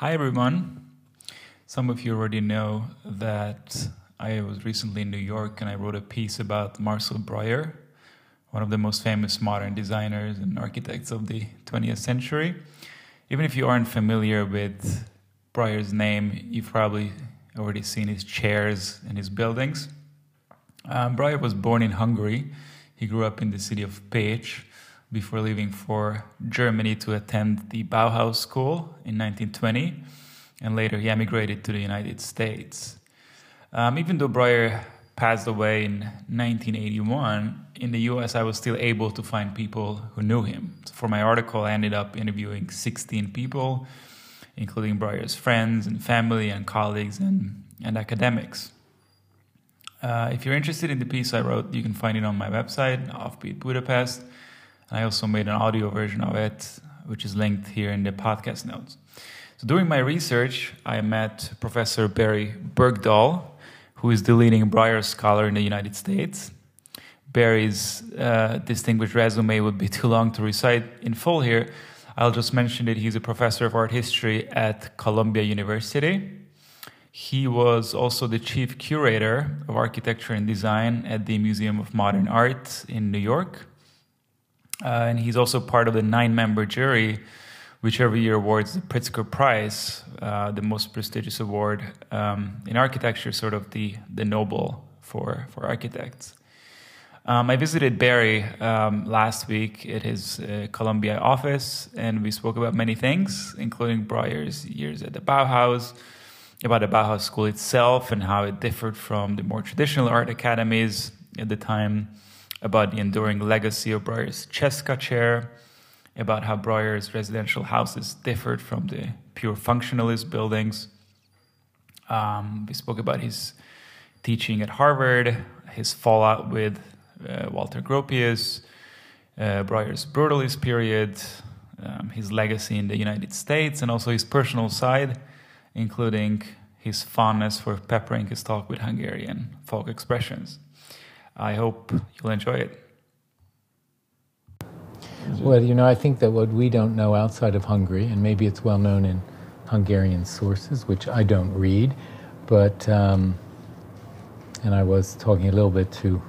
Hi, everyone. Some of you already know that I was recently in New York and I wrote a piece about Marcel Breuer, one of the most famous modern designers and architects of the 20th century. Even if you aren't familiar with Breuer's name, you've probably already seen his chairs and his buildings. Um, Breuer was born in Hungary. He grew up in the city of Pécs before leaving for Germany to attend the Bauhaus School in 1920, and later he emigrated to the United States. Um, even though Breuer passed away in 1981, in the US I was still able to find people who knew him. So for my article, I ended up interviewing 16 people, including Breuer's friends and family and colleagues and, and academics. Uh, if you're interested in the piece I wrote, you can find it on my website, Offbeat Budapest. I also made an audio version of it, which is linked here in the podcast notes. So during my research, I met Professor Barry Bergdoll, who is the leading Breuer scholar in the United States. Barry's uh, distinguished resume would be too long to recite in full here. I'll just mention that he's a professor of art history at Columbia University. He was also the chief curator of architecture and design at the Museum of Modern Art in New York. Uh, and he's also part of the nine member jury, which every year awards the Pritzker Prize, uh, the most prestigious award um, in architecture, sort of the, the Nobel for, for architects. Um, I visited Barry um, last week at his uh, Columbia office, and we spoke about many things, including Breuer's years at the Bauhaus, about the Bauhaus School itself and how it differed from the more traditional art academies at the time about the enduring legacy of Breuer's Cesca chair, about how Breuer's residential houses differed from the pure functionalist buildings. Um, we spoke about his teaching at Harvard, his fallout with uh, Walter Gropius, uh, Breuer's brutalist period, um, his legacy in the United States, and also his personal side, including his fondness for peppering his talk with Hungarian folk expressions. I hope you'll enjoy it. Well, you know, I think that what we don't know outside of Hungary, and maybe it's well known in Hungarian sources, which I don't read, but, um, and I was talking a little bit to,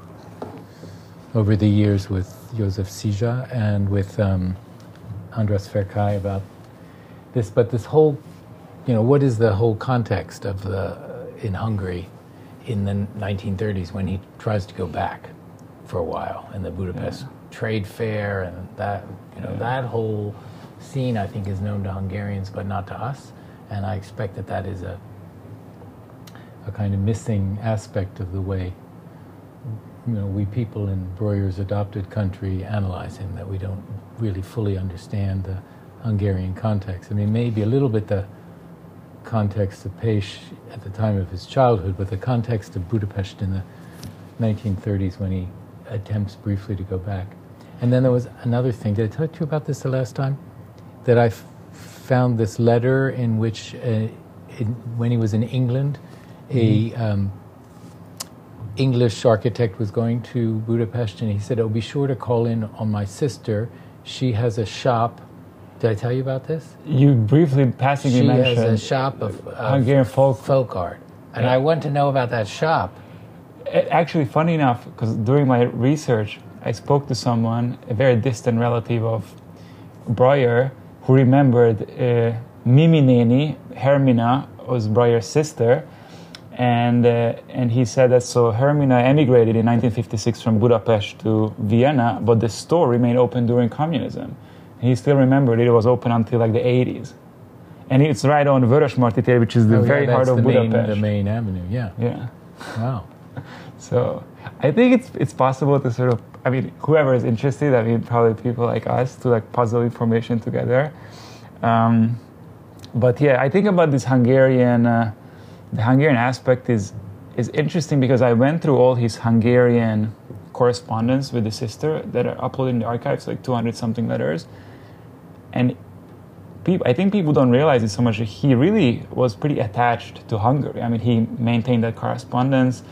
over the years with Josef Sisa and with um, Andras Ferkai about this, but this whole, you know, what is the whole context of the, in Hungary in the 1930s when he tries to go back for a while in the Budapest yeah. Trade Fair and that you know yeah. that whole scene I think is known to Hungarians but not to us, and I expect that that is a a kind of missing aspect of the way you know we people in Breuer's adopted country analyze him that we don't really fully understand the Hungarian context. I mean maybe a little bit the context of Pécs at the time of his childhood, but the context of Budapest in the 1930s when he attempts briefly to go back. And then there was another thing. Did I tell you about this the last time? That I f- found this letter in which, uh, in, when he was in England, mm-hmm. a um, English architect was going to Budapest, and he said, "Oh, be sure to call in on my sister. She has a shop did I tell you about this? You briefly passingly she mentioned has a shop of, of Hungarian folk folk art, and yeah. I want to know about that shop. It, actually, funny enough, because during my research, I spoke to someone, a very distant relative of Breuer, who remembered uh, Mimi Neni, Hermina, was Breuer's sister, and uh, and he said that so Hermina emigrated in 1956 from Budapest to Vienna, but the store remained open during communism. He still remembered it was open until like the 80s. And it's right on Vörösmarty which is the oh, very yeah, heart of the Budapest. Main, the main avenue, yeah. Yeah. Wow. so I think it's it's possible to sort of I mean whoever is interested, I mean probably people like us to like puzzle information together. Um, but yeah, I think about this Hungarian uh, the Hungarian aspect is is interesting because I went through all his Hungarian correspondence with the sister that are uploaded in the archives, like 200 something letters and people, I think people don't realize it so much. He really was pretty attached to Hungary. I mean, he maintained that correspondence.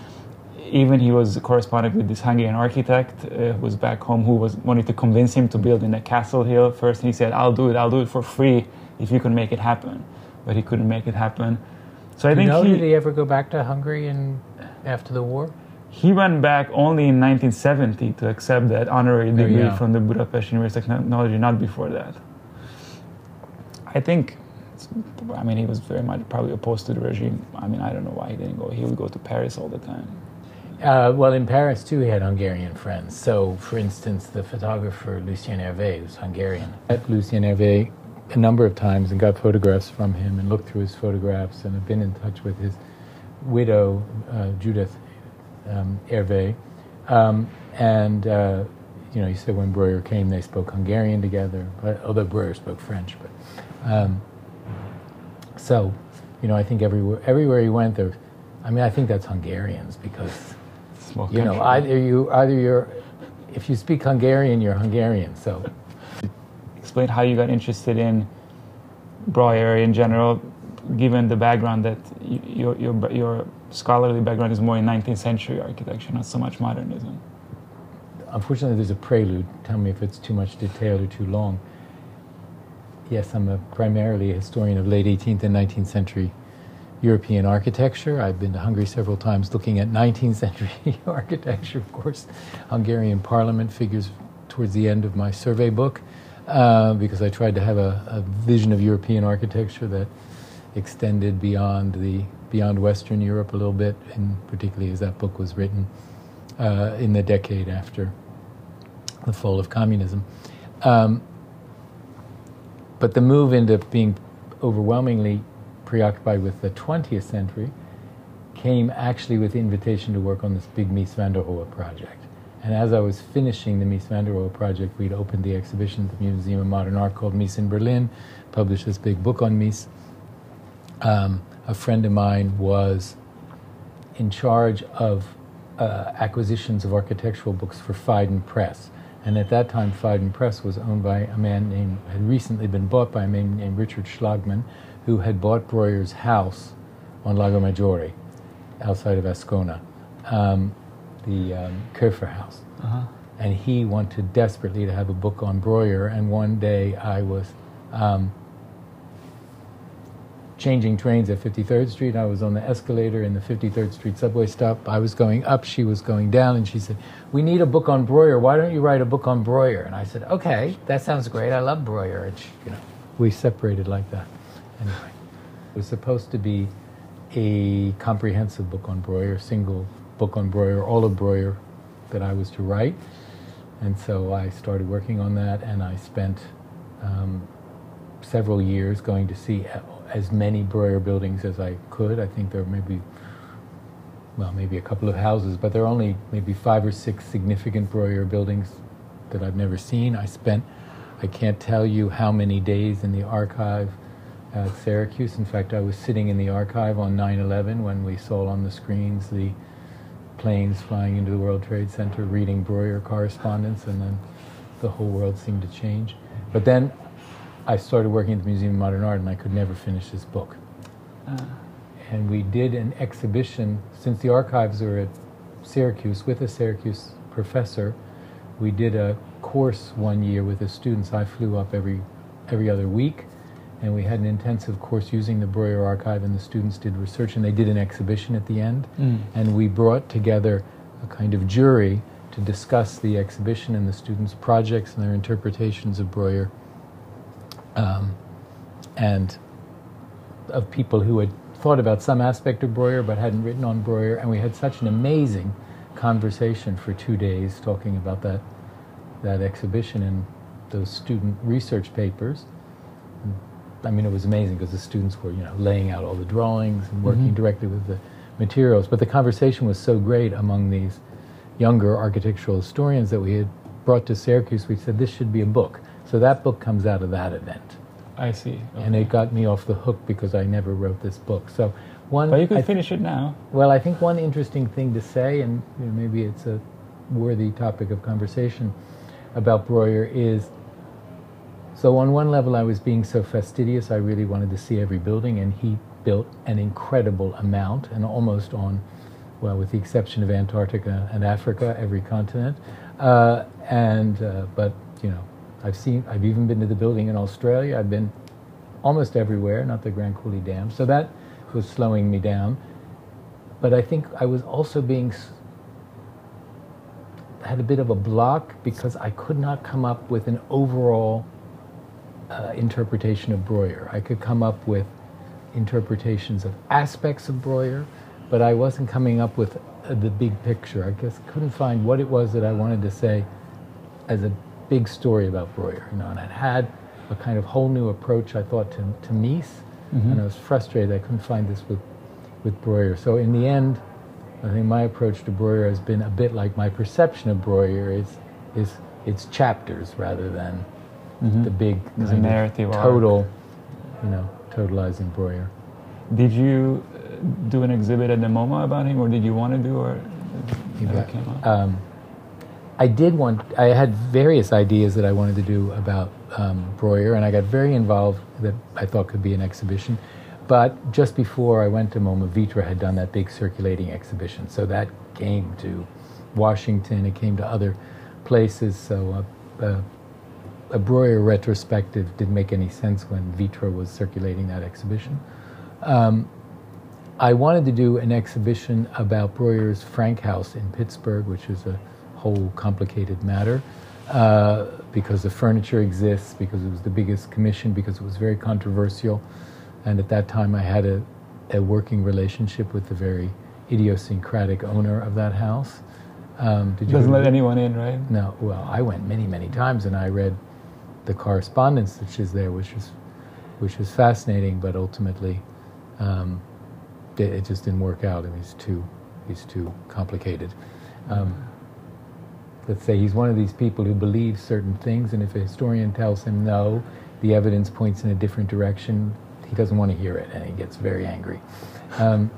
Even he was corresponding with this Hungarian architect uh, who was back home who was wanted to convince him to build in the castle hill first. And he said, "I'll do it. I'll do it for free if you can make it happen." but he couldn't make it happen. So I think know, he, did he ever go back to Hungary and after the war? he went back only in 1970 to accept that honorary you degree from the Budapest University of Technology, not before that. I think, it's- I mean, he was very much probably opposed to the regime. I mean, I don't know why he didn't go. He would go to Paris all the time. Uh, well, in Paris too, he had Hungarian friends. So, for instance, the photographer Lucien Hervé was Hungarian. I met Lucien Hervé a number of times and got photographs from him and looked through his photographs and have been in touch with his widow, uh, Judith um, Hervé. Um, and, uh, you know, he said when Breuer came, they spoke Hungarian together, but, although Breuer spoke French. But um, so, you know, I think everywhere everywhere he went, there. I mean, I think that's Hungarians because Small you know either you either you're if you speak Hungarian, you're Hungarian. So explain how you got interested in Breuer in general, given the background that your, your, your scholarly background is more in 19th century architecture, not so much modernism. Unfortunately, there's a prelude. Tell me if it's too much detail or too long. Yes, I'm a primarily a historian of late 18th and 19th century European architecture. I've been to Hungary several times looking at 19th century architecture, of course. Hungarian parliament figures towards the end of my survey book uh, because I tried to have a, a vision of European architecture that extended beyond the beyond Western Europe a little bit, and particularly as that book was written uh, in the decade after the fall of communism. Um, but the move into being overwhelmingly preoccupied with the 20th century came actually with the invitation to work on this big Mies van der Rohe project. And as I was finishing the Mies van der Rohe project, we'd opened the exhibition at the Museum of Modern Art called Mies in Berlin, published this big book on Mies. Um, a friend of mine was in charge of uh, acquisitions of architectural books for Phaidon Press. And at that time, Phaidon Press was owned by a man named, had recently been bought by a man named Richard Schlagman, who had bought Breuer's house on Lago Maggiore, outside of Ascona, um, the um, house. And he wanted desperately to have a book on Breuer. And one day I was um, changing trains at 53rd Street. I was on the escalator in the 53rd Street subway stop. I was going up, she was going down, and she said, We need a book on Breuer. Why don't you write a book on Breuer? And I said, Okay, that sounds great. I love Breuer. And she, you know, we separated like that. Anyway, it was supposed to be a comprehensive book on Breuer, single book on Breuer, all of Breuer that I was to write. And so I started working on that, and I spent um, several years going to see as many Breuer buildings as I could. I think there may be, well, maybe a couple of houses, but there are only maybe five or six significant Breuer buildings that I've never seen. I spent, I can't tell you how many days in the archive at Syracuse. In fact, I was sitting in the archive on 9 11 when we saw on the screens the planes flying into the World Trade Center, reading Breuer correspondence, and then the whole world seemed to change. But then I started working at the Museum of Modern Art, and I could never finish this book. Ah. And we did an exhibition, since the archives are at Syracuse, with a Syracuse professor, we did a course one year with the students. I flew up every, every other week, and we had an intensive course using the Breuer archive, and the students did research, and they did an exhibition at the end. Mm. And we brought together a kind of jury to discuss the exhibition and the students' projects and their interpretations of Breuer um, and of people who had thought about some aspect of Breuer but hadn't written on Breuer. And we had such an amazing conversation for two days talking about that, that exhibition and those student research papers. And, I mean, it was amazing because the students were, you know, laying out all the drawings and working directly with the materials. But the conversation was so great among these younger architectural historians that we had brought to Syracuse. We said this should be a book. So that book comes out of that event I see. and it got me off the hook because I never wrote this book. So one, But you could I- finish it now. well, I think one interesting thing to say, and you know, maybe it's a worthy topic of conversation about Breuer, is so on one level I was being so fastidious, I really wanted to see every building, and he built an incredible amount, and almost on, well, with the exception of Antarctica and Africa, every continent. Uh, and uh, but you know, I've seen, I've even been to the building in Australia. I've been almost everywhere, not the Grand Coulee Dam. So that was slowing me down. But I think I was also being had a bit of a block because I could not come up with an overall uh, interpretation of Breuer. I could come up with interpretations of aspects of Breuer, but I wasn't coming up with uh, the big picture. I guess couldn't find what it was that I wanted to say as a big story about Breuer. You know, and I had a kind of whole new approach, I thought, to, to Mies, mm-hmm. and I was frustrated I couldn't find this with, with Breuer. So in the end, I think my approach to Breuer has been a bit like my perception of Breuer is, is it's chapters rather than mm-hmm. the big the narrative total, arc. you know, totalizing Breuer. Did you uh, do an exhibit at the MoMA about him, or did you want to do, or um, I did want. I had various ideas that I wanted to do about um, Breuer, and I got very involved that I thought could be an exhibition. But just before I went to MoMA, Vitra had done that big circulating exhibition, so that came to Washington. It came to other places. So uh, uh, a Breuer retrospective didn't make any sense when Vitra was circulating that exhibition. Um, I wanted to do an exhibition about Breuer's Frank House in Pittsburgh, which is a whole complicated matter, uh, because the furniture exists, because it was the biggest commission, because it was very controversial, and at that time I had a, a working relationship with the very idiosyncratic owner of that house. Um, did you Doesn't let anyone in, right? No. Well, I went many, many times, and I read the correspondence that she's there, which is which is fascinating, but ultimately um, it, it, just didn't work out. I mean, he's too he's too complicated. Um, let's say he's one of these people who believes certain things, and if a historian tells him no, the evidence points in a different direction. He doesn't want to hear it, and he gets very angry. Um,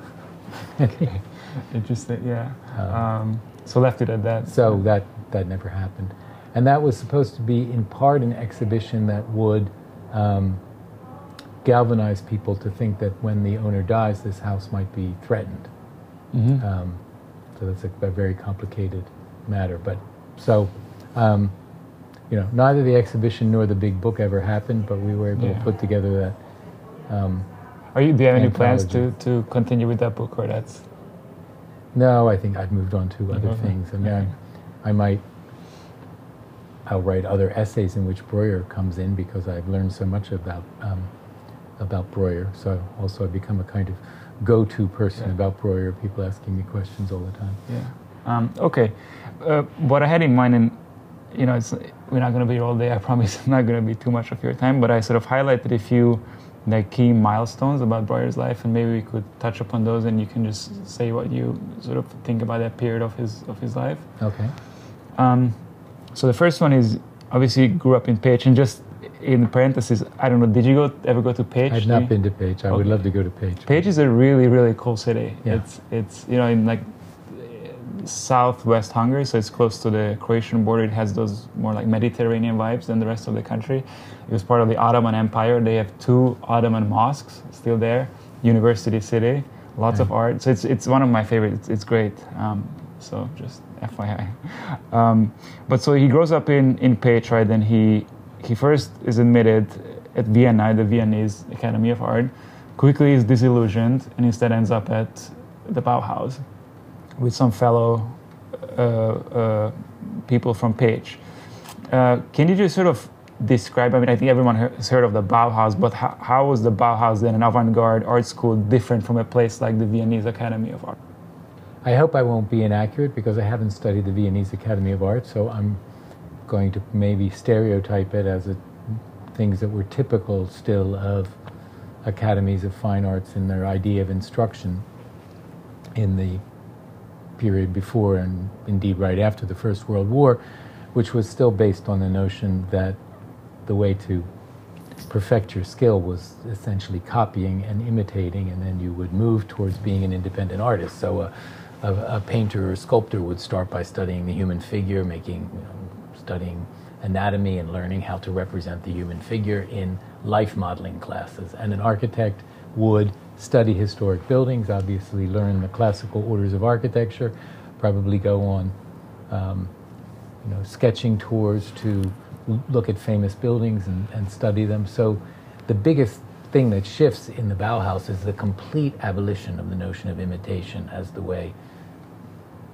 Interesting, yeah. Um, um, so left it at that. So that that never happened. And that was supposed to be, in part, an exhibition that would um, galvanize people to think that when the owner dies, this house might be threatened. Mm-hmm. Um, so that's a, a, very complicated matter. But so, um, you know, neither the exhibition nor the big book ever happened, but we were able yeah. to put together that. Um, Are you? Do you have any plans to, to continue with that book, or that's? No, I think I've moved on to other things. I mean, I, I might I'll write other essays in which Breuer comes in because I've learned so much about um, about Breuer. So also I've become a kind of go-to person yeah. about Breuer. People asking me questions all the time. Yeah. Um, okay. Uh, what I had in mind, and you know, we're not going to be here all day. I promise. It's not going to be too much of your time. But I sort of highlighted a few like key milestones about Breuer's life, and maybe we could touch upon those, and you can just say what you sort of think about that period of his of his life. Okay. Um, so the first one is obviously grew up in Pécs, and just in parentheses, I don't know, did you go ever go to Pécs? I've not been to Pécs. I okay. would love to go to Pécs. Pécs is a really really cool city. Yeah. It's it's you know in like southwest Hungary, so it's close to the Croatian border. It has those more like Mediterranean vibes than the rest of the country. It was part of the Ottoman Empire. They have two Ottoman mosques still there. University city, lots of art. So it's it's one of my favorites. It's, it's great. Um, so just FYI. Um, but so he grows up in in right? Then he he first is admitted at Vienna, the Viennese Academy of Art. Quickly is disillusioned and instead ends up at the Bauhaus with some fellow uh, uh, people from Pécs. Uh, can you just sort of describe? I mean, I think everyone has heard of the Bauhaus, but how, how was the Bauhaus then, an avant-garde art school, different from a place like the Viennese Academy of Art? I hope I won't be inaccurate because I haven't studied the Viennese Academy of Art, so I'm going to maybe stereotype it as a, things that were typical still of academies of fine arts in their idea of instruction in the period before and indeed right after the First World War, which was still based on the notion that the way to perfect your skill was essentially copying and imitating, and then you would move towards being an independent artist. So, uh, a, a, painter or sculptor would start by studying the human figure, making, you know, studying anatomy and learning how to represent the human figure in life modeling classes. And an architect would study historic buildings, obviously learn the classical orders of architecture, probably go on, um, you know, sketching tours to look at famous buildings and, and study them. So the biggest thing that shifts in the Bauhaus is the complete abolition of the notion of imitation as the way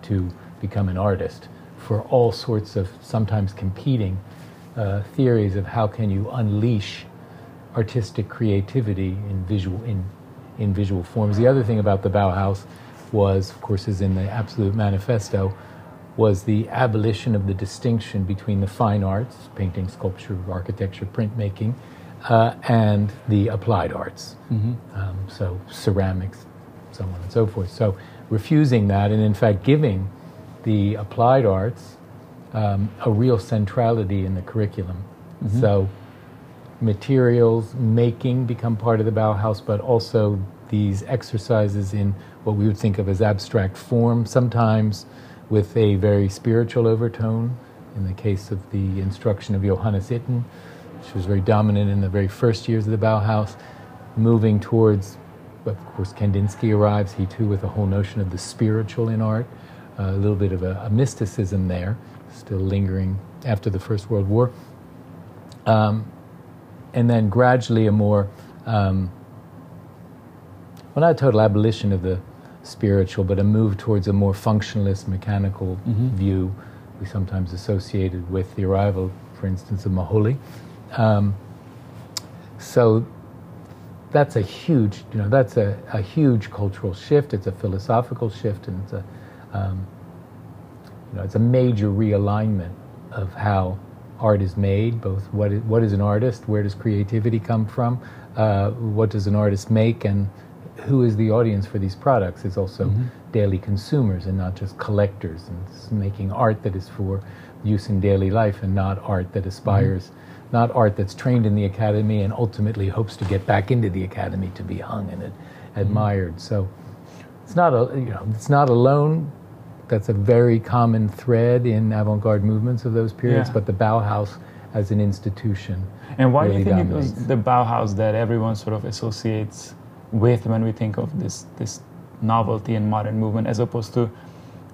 to become an artist for all sorts of sometimes competing uh, theories of how can you unleash artistic creativity in visual in in visual forms. The other thing about the Bauhaus was, of course, is in the Absolute Manifesto, was the abolition of the distinction between the fine arts, painting, sculpture, architecture, printmaking, uh, and the applied arts. Mm-hmm. Um, so ceramics, so on and so forth. So refusing that, and in fact giving the applied arts um, a real centrality in the curriculum. Mm-hmm. So materials making become part of the Bauhaus, but also these exercises in what we would think of as abstract form, sometimes with a very spiritual overtone. In the case of the instruction of Johannes Itten, which was very dominant in the very first years of the Bauhaus, moving towards, of course, Kandinsky arrives, he too, with a whole notion of the spiritual in art, uh, a little bit of a, a, mysticism there, still lingering after the First World War. Um, and then gradually a more, um, well, not a total abolition of the spiritual, but a move towards a more functionalist, mechanical mm-hmm. view we sometimes associated with the arrival, for instance, of Moholy. Um, so that's a huge, you know, that's a, a huge cultural shift. It's a philosophical shift, and it's a, um, you know, it's a major realignment of how art is made. Both what is, what is an artist, where does creativity come from, uh, what does an artist make, and who is the audience for these products is also mm-hmm. daily consumers and not just collectors and making art that is for use in daily life and not art that aspires mm-hmm. not art that's trained in the academy and ultimately hopes to get back into the academy to be hung and mm-hmm. admired so it's not a you know it's not alone that's a very common thread in avant-garde movements of those periods yeah. but the bauhaus as an institution and why really do you think dominates. it was the bauhaus that everyone sort of associates with when we think of this this novelty and modern movement, as opposed to,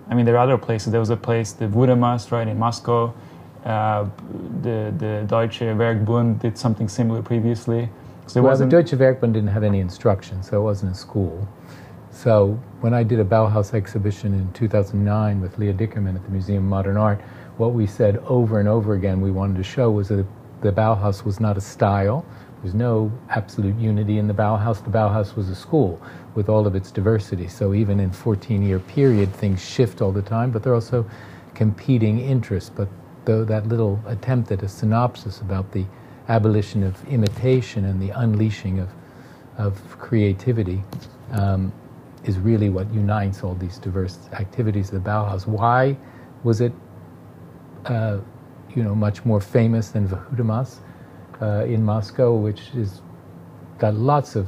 I mean, there are other places. There was a place, the Vkhutemas, right in Moscow. Uh, the the Deutsche Werkbund did something similar previously. So well, the Deutsche Werkbund didn't have any instruction, so it wasn't a school. So when I did a Bauhaus exhibition in 2009 with Leah Dickerman at the Museum of Modern Art, what we said over and over again we wanted to show was that the Bauhaus was not a style, there's no absolute unity in the Bauhaus. The Bauhaus was a school with all of its diversity. So even in 14-year period, things shift all the time, but there are also competing interests. But though that little attempt at a synopsis about the abolition of imitation and the unleashing of, of creativity um, is really what unites all these diverse activities of the Bauhaus. Why was it, uh, you know, much more famous than Vkhutemas? uh, in Moscow, which has got lots of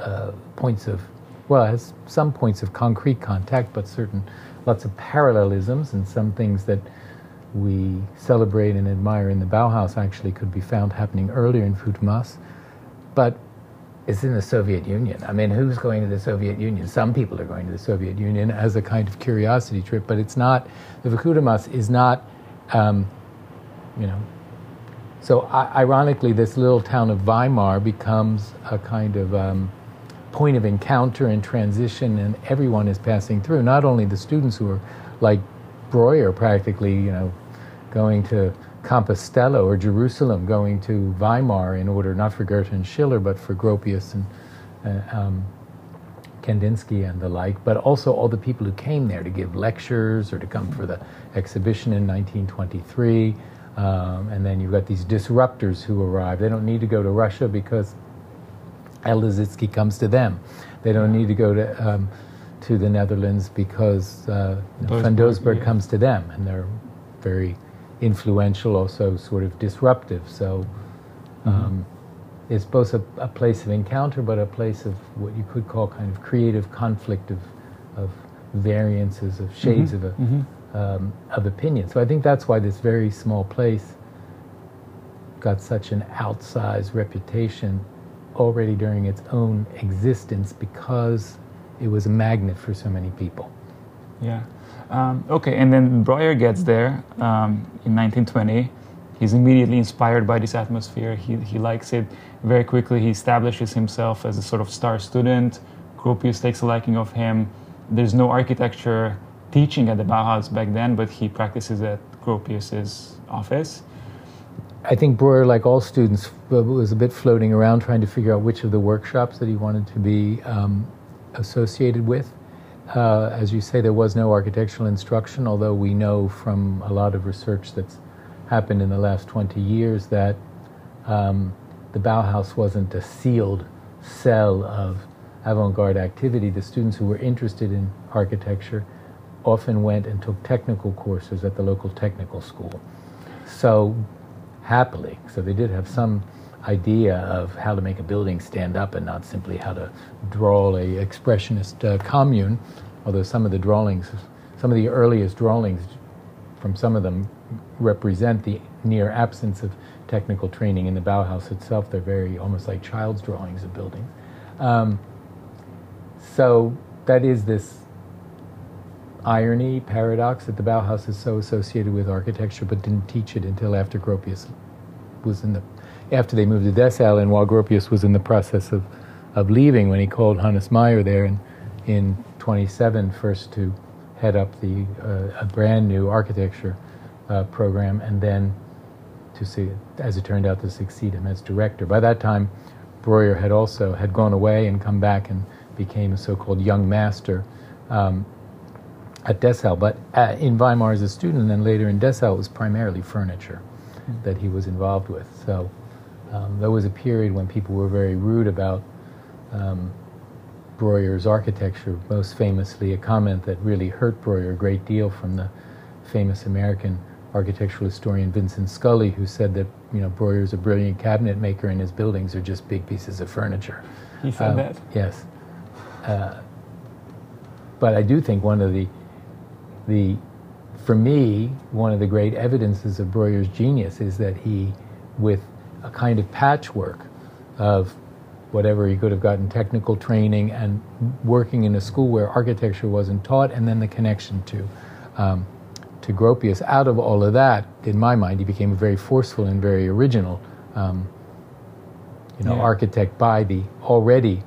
uh, points of, well, has some points of concrete contact, but certain lots of parallelisms and some things that we celebrate and admire in the Bauhaus actually could be found happening earlier in Vkhutemas. But it's in the Soviet Union. I mean, who's going to the Soviet Union? Some people are going to the Soviet Union as a kind of curiosity trip, but it's not, the Vkhutemas is not, um, you know, so, ironically, this little town of Weimar becomes a kind of um, point of encounter and transition, and everyone is passing through. Not only the students who are like Breuer, practically, you know, going to Compostela or Jerusalem, going to Weimar in order not for Goethe and Schiller, but for Gropius and uh, um, Kandinsky and the like, but also all the people who came there to give lectures or to come for the exhibition in 1923. Um, and then you've got these disruptors who arrive. They don't need to go to Russia because El Lissitzky comes to them. They don't need to go to um, to the Netherlands because uh, Van Doesburg yeah. comes to them, and they're very influential, also sort of disruptive. So um, mm-hmm. it's both a, a, place of encounter, but a place of what you could call kind of creative conflict of of variances of shades mm-hmm. of a mm-hmm um, of opinion. So I think that's why this very small place got such an outsized reputation already during its own existence because it was a magnet for so many people. Yeah. Um, okay, and then Breuer gets there um, in 1920. He's immediately inspired by this atmosphere. He, he likes it. Very quickly, he establishes himself as a sort of star student. Gropius takes a liking of him. There's no architecture teaching at the Bauhaus back then, but he practices at Gropius's office. I think Breuer, like all students, was a bit floating around trying to figure out which of the workshops that he wanted to be um, associated with. Uh, as you say, there was no architectural instruction, although we know from a lot of research that's happened in the last 20 years that um, the Bauhaus wasn't a sealed cell of avant garde activity. The students who were interested in architecture often went and took technical courses at the local technical school. So happily. So they did have some idea of how to make a building stand up and not simply how to draw a expressionist uh, commune, although some of the drawings, some of the earliest drawings from some of them represent the near absence of technical training in the Bauhaus itself. They're very almost like child's drawings of buildings. Um, so that is this irony, paradox that the Bauhaus is so associated with architecture, but didn't teach it until after Gropius was in the, after they moved to Dessau, and while Gropius was in the process of, of leaving, when he called Hannes Meyer there in, in 27 first to head up the uh, a brand new architecture uh, program, and then to see, as it turned out, to succeed him as director. By that time, Breuer had also had gone away and come back and became a so-called young master. Um, at Dessau, but uh, in Weimar as a student, and then later in Dessau, it was primarily furniture mm-hmm. that he was involved with. So um, there was a period when people were very rude about um, Breuer's architecture, most famously a comment that really hurt Breuer a great deal from the famous American architectural historian Vincent Scully, who said that you know Breuer's a brilliant cabinet maker and his buildings are just big pieces of furniture. He said um, that. Yes. Uh, but I do think one of the the, for me, one of the great evidences of Breuer's genius is that he, with a kind of patchwork of whatever he could have gotten technical training and working in a school where architecture wasn't taught, and then the connection to um, to Gropius. Out of all of that, in my mind, he became a very forceful and very original, um, you know, yeah. architect by the already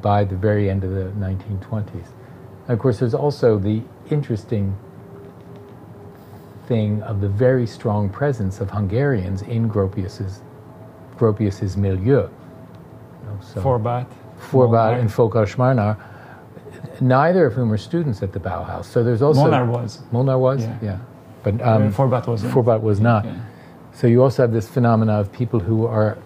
by the very end of the 1920s. And of course, there's also the interesting thing of the very strong presence of Hungarians in Gropius's Gropius's milieu. So Forbat. Forbat and Farkas-Molnár, neither of whom are students at the Bauhaus. So there's also Molnár was. Molnár was, yeah. yeah. But um, Forbat was. Forbat was not. Yeah. So you also have this phenomena of people who are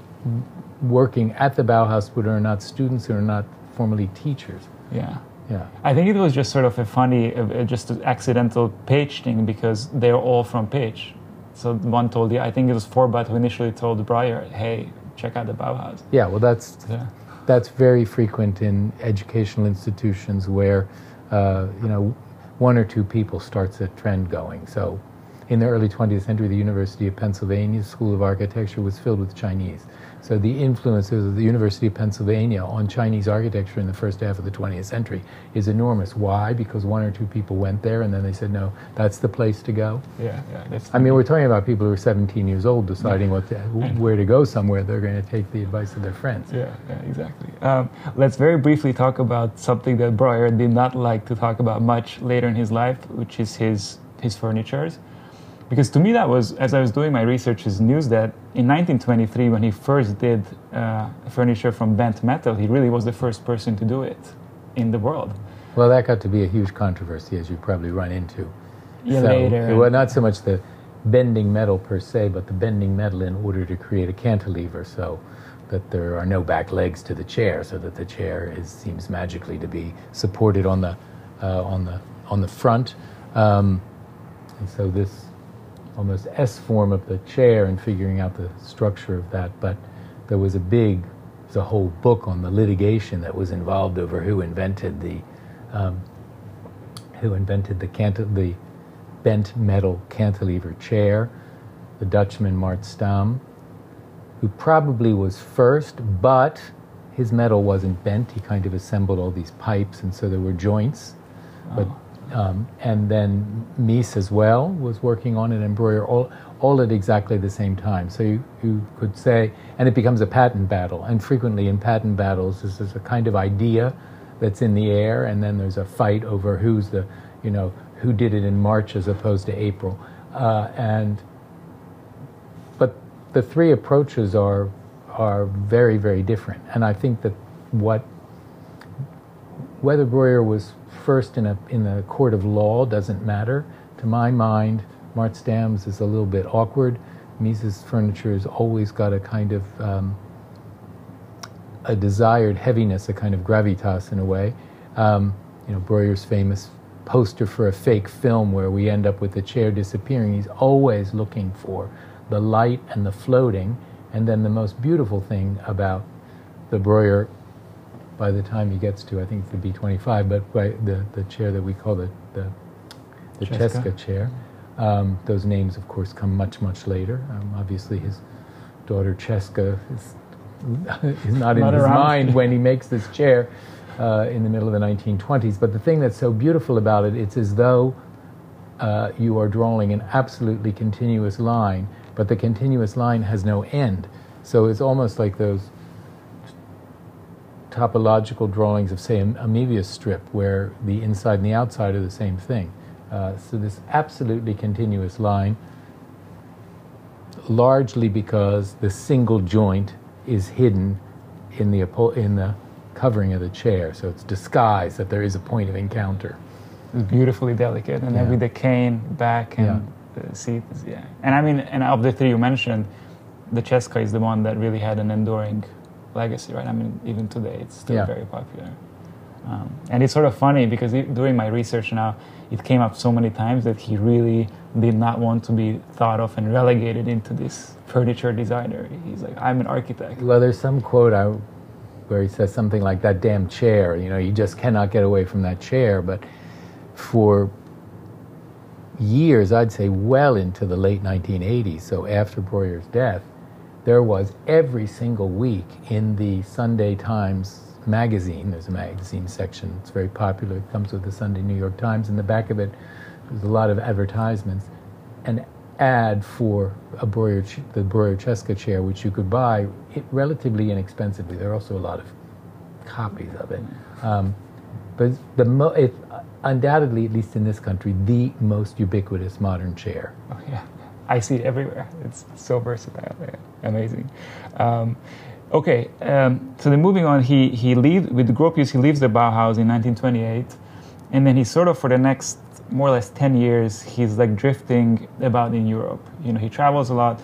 working at the Bauhaus but are not students who are not formally teachers. Yeah. Yeah. I think it was just sort of a funny, uh, just an accidental Pécs thing because they're all from Pécs. So one told you, I think it was Forbat who initially told Breuer, hey, check out the Bauhaus. Yeah, well, that's yeah. that's very frequent in educational institutions where, uh, you know, one or two people starts a trend going. So in the early 20th century, the University of Pennsylvania School of Architecture was filled with Chinese. So the influences of the University of Pennsylvania on Chinese architecture in the first half of the 20th century is enormous. Why? Because one or two people went there and then they said, no, that's the place to go. Yeah, yeah. I mean, we're talking about people who are 17 years old deciding what to, where to go somewhere. They're going to take the advice of their friends. Yeah, yeah, exactly. Um, let's very briefly talk about something that Breuer did not like to talk about much later in his life, which is his his furnitures because to me that was as i was doing my research is news that in 1923 when he first did uh, furniture from bent metal he really was the first person to do it in the world. Well that got to be a huge controversy as you probably run into. Yeah, so later. it was not so much the bending metal per se but the bending metal in order to create a cantilever so that there are no back legs to the chair so that the chair is, seems magically to be supported on the uh, on the on the front. Um, and so this almost S form of the chair and figuring out the structure of that. But there was a big, there's a whole book on the litigation that was involved over who invented the, um, who invented the cant- the bent metal cantilever chair. The Dutchman Mart Stam, who probably was first, but his metal wasn't bent. He kind of assembled all these pipes, and so there were joints. But Um, and then Mies as well was working on it, and Breuer all, all at exactly the same time. So you, you could say, and it becomes a patent battle. And frequently in patent battles, this is a kind of idea that's in the air, and then there's a fight over who's the, you know, who did it in March as opposed to April. Uh, and but the three approaches are are very very different, and I think that what whether Breuer was first in a in the court of law doesn't matter. To my mind, Mart Stam's is a little bit awkward. Mies's furniture has always got a kind of um, a desired heaviness, a kind of gravitas in a way. Um, you know, Breuer's famous poster for a fake film where we end up with the chair disappearing. He's always looking for the light and the floating. And then the most beautiful thing about the Breuer, by the time he gets to, I think the B25, but by the, the chair that we call the, the, the Cesca. Cesca chair, um, those names, of course, come much, much later. Um, obviously, his daughter Cesca is, is not in Not his mind when he makes this chair uh, in the middle of the 1920s. But the thing that's so beautiful about it, it's as though uh, you are drawing an absolutely continuous line, but the continuous line has no end. So it's almost like those topological drawings of, say, a, a strip, where the inside and the outside are the same thing. Uh, so this absolutely continuous line, largely because the single joint is hidden in the in the covering of the chair, so it's disguised that there is a point of encounter. It's beautifully delicate, and then with the cane back and the seat, yeah. And I mean, and of the three you mentioned, the Cesca is the one that really had an enduring legacy, right? I mean, even today it's still Yeah. very popular. Um, and it's sort of funny because it, during my research now, it came up so many times that he really did not want to be thought of and relegated into this furniture designer. He's like, I'm an architect. Well, there's some quote I, where he says something like that damn chair, you know, you just cannot get away from that chair. But for years, I'd say well into the late 1980s, so after Breuer's death, there was every single week in the Sunday Times magazine, there's a magazine section, it's very popular, it comes with the Sunday New York Times. In the back of it, there's a lot of advertisements. An ad for a Breuer, the Breuer Cesca chair, which you could buy relatively inexpensively. There are also a lot of copies of it. Um, but the mo- it, undoubtedly, at least in this country, the most ubiquitous modern chair. Oh, yeah. I see it everywhere. It's so versatile. Amazing. Um, okay, um, so then moving on, he, he leaves, with Gropius, he leaves the Bauhaus in 1928, and then he sort of, for the next more or less 10 years, he's like drifting about in Europe. You know, he travels a lot.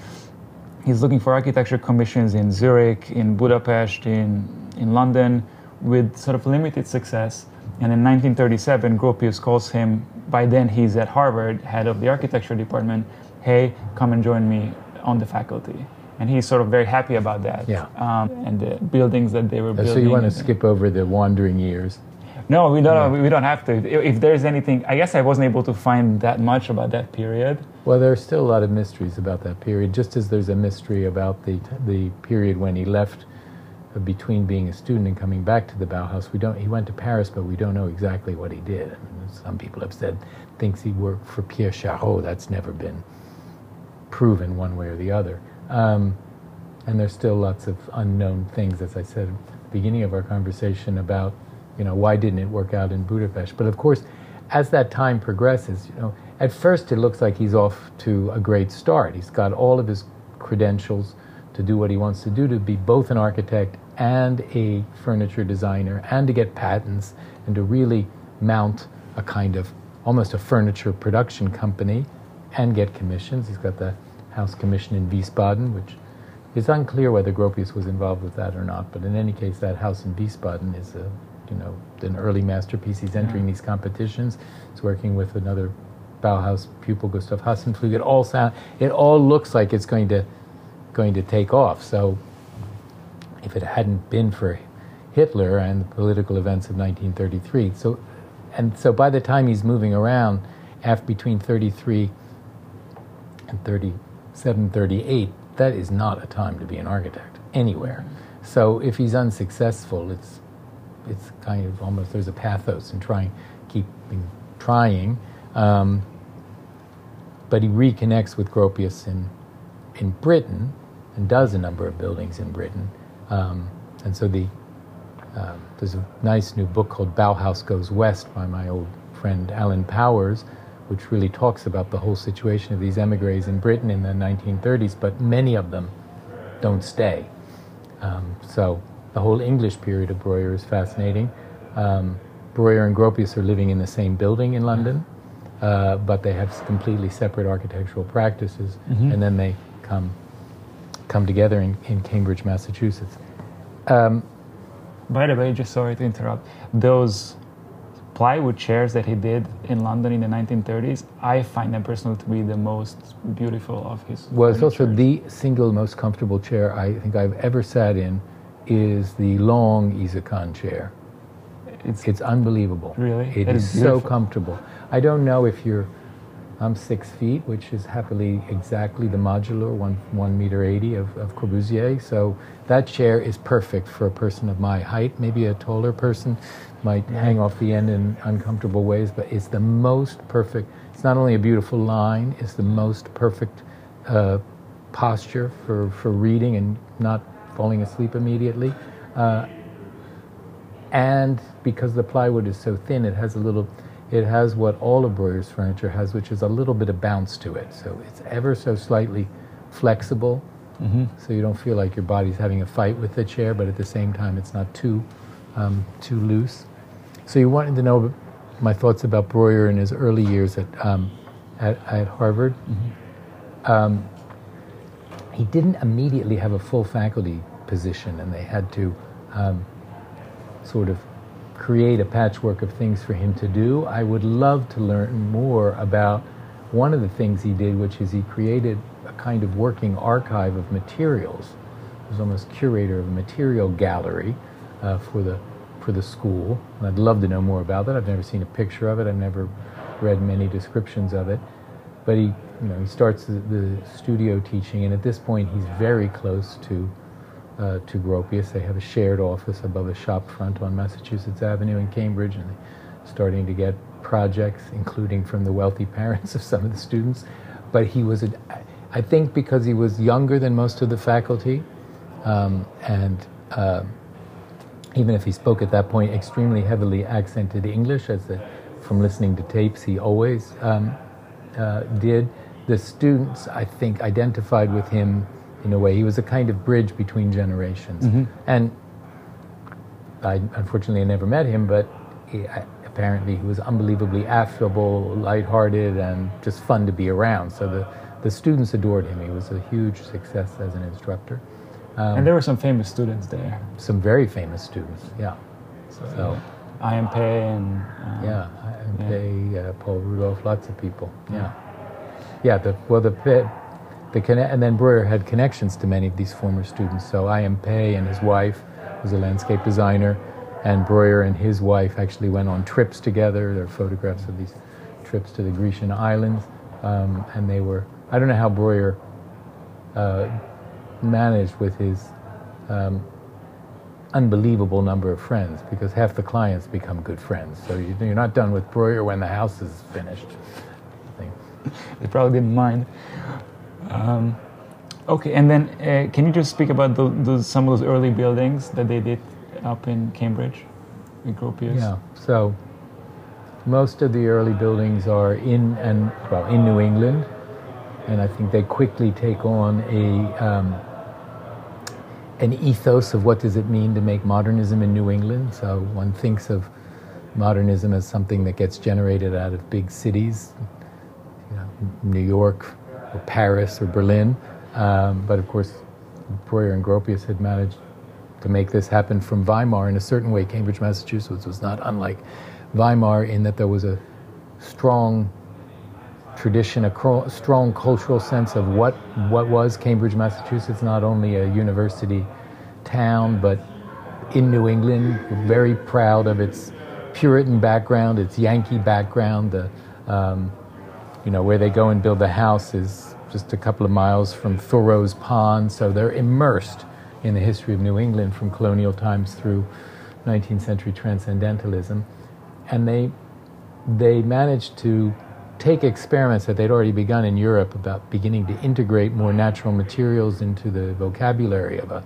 He's looking for architecture commissions in Zurich, in Budapest, in, in London, with sort of limited success. And in 1937, Gropius calls him. By then, he's at Harvard, head of the architecture department. Hey, come and join me on the faculty. And he's sort of very happy about that. Yeah. Um, and the buildings that they were Uh, building. So you want to skip over the wandering years. No, we don't. We don't have to. If if there's anything, I guess I wasn't able to find that much about that period. Well, there are still a lot of mysteries about that period, just as there's a mystery about the the period when he left uh, between being a student and coming back to the Bauhaus. We don't. He went to Paris, but we don't know exactly what he did. I mean, some people have said thinks he worked for Pierre Chareau. That's never been proven one way or the other. Um, and there's still lots of unknown things, as I said at the beginning of our conversation about, you know, why didn't it work out in Budapest? But of course, as that time progresses, you know, at first it looks like he's off to a great start. He's got all of his credentials to do what he wants to do, to be both an architect and a furniture designer, and to get patents, and to really mount a kind of almost a furniture production company and get commissions. He's got the house commission in Wiesbaden, which it's unclear whether Gropius was involved with that or not, but in any case, that house in Wiesbaden is a, you know, an early masterpiece. He's entering Yeah. these competitions. He's working with another Bauhaus pupil, Gustav Hassenpflug. It all sound, it all looks like it's going to, going to take off. So, if it hadn't been for Hitler and the political events of 1933, so, and so by the time he's moving around, after between 33 and 37, 38, that is not a time to be an architect anywhere. So if he's unsuccessful, it's it's kind of almost there's a pathos in trying keeping trying. Um, but he reconnects with Gropius in, in Britain and does a number of buildings in Britain. Um, and so the, um, there's a nice new book called Bauhaus Goes West by my old friend Alan Powers, which really talks about the whole situation of these emigres in Britain in the 1930s, but many of them don't stay. Um, so the whole English period of Breuer is fascinating. Um, Breuer and Gropius are living in the same building in London, uh, but they have completely separate architectural practices, Mhm. and then they come come together in, in Cambridge, Massachusetts. Um, By the way, just sorry to interrupt. Those plywood chairs that he did in London in the 1930s, I find them personally to be the most beautiful of his. well, it's also the single most comfortable chair I think I've ever sat in is the long Isokon chair. It's, It's unbelievable. Really? It is, is so comfortable. I don't know if you're. I'm six feet, which is happily exactly the Modulor one one meter eighty of, of Corbusier. So that chair is perfect for a person of my height. Maybe a taller person might hang off the end in uncomfortable ways, but it's the most perfect. It's not only a beautiful line; it's the most perfect uh, posture for for reading and not falling asleep immediately. Uh, and because the plywood is so thin, it has a little, it has what all of Breuer's furniture has, which is a little bit of bounce to it. So it's ever so slightly flexible, Mhm. so you don't feel like your body's having a fight with the chair, but at the same time, it's not too, um, too loose. So you wanted to know my thoughts about Breuer in his early years at, um, at, at Harvard. Um, he didn't immediately have a full faculty position, and they had to um, sort of create a patchwork of things for him to do. I would love to learn more about one of the things he did, which is he created a kind of working archive of materials. He was almost curator of a material gallery uh, for the for the school. And I'd love to know more about that. I've never seen a picture of it. I've never read many descriptions of it. But he, you know, he starts the, the studio teaching, and at this point, he's very close to uh, to Gropius. They have a shared office above a shop front on Massachusetts Avenue in Cambridge, and they're starting to get projects, including from the wealthy parents of some of the students. But he was, a, I think, because he was younger than most of the faculty, um, and uh, even if he spoke at that point extremely heavily accented English, as the, from listening to tapes he always um, uh, did, the students, I think, identified with him in a way. He was a kind of bridge between generations. Mhm. And I unfortunately I never met him, but he, I, apparently he was unbelievably affable, lighthearted, and just fun to be around. So the, the students adored him. He was a huge success as an instructor. Um, and there were some famous students there. some very famous students, yeah. So, So, I.M. Pei and uh, yeah, and yeah. Pei, uh, Paul Rudolph, lots of people, yeah. Yeah, the, well, the, the conne- and then Breuer had connections to many of these former students. So I.M. Pei and his wife was a landscape designer, and Breuer and his wife actually went on trips together. There are photographs of these trips to the Grecian islands, um, and they were, I don't know how Breuer uh, managed with his um, unbelievable number of friends because half the clients become good friends. So you, you're not done with Breuer when the house is finished. They probably didn't mind. Um, okay, and then uh, can you just speak about those, those, some of those early buildings that they did up in Cambridge with Gropius? Yeah. So most of the early buildings are in and well in New England, and I think they quickly take on a um, an ethos of what does it mean to make modernism in New England. So one thinks of modernism as something that gets generated out of big cities, you know, New York or Paris or Berlin. Um, but of course, Breuer and Gropius had managed to make this happen from Weimar in a certain way. Cambridge, Massachusetts was not unlike Weimar in that there was a strong tradition, a strong cultural sense of what, what was Cambridge, Massachusetts, not only a university town, but in New England, very proud of its Puritan background, its Yankee background. The, um, you know, where they go and build the house is just a couple of miles from Thoreau's Pond, so they're immersed in the history of New England from colonial times through 19th century transcendentalism. And they they managed to take experiments that they'd already begun in Europe about beginning to integrate more natural materials into the vocabulary of a,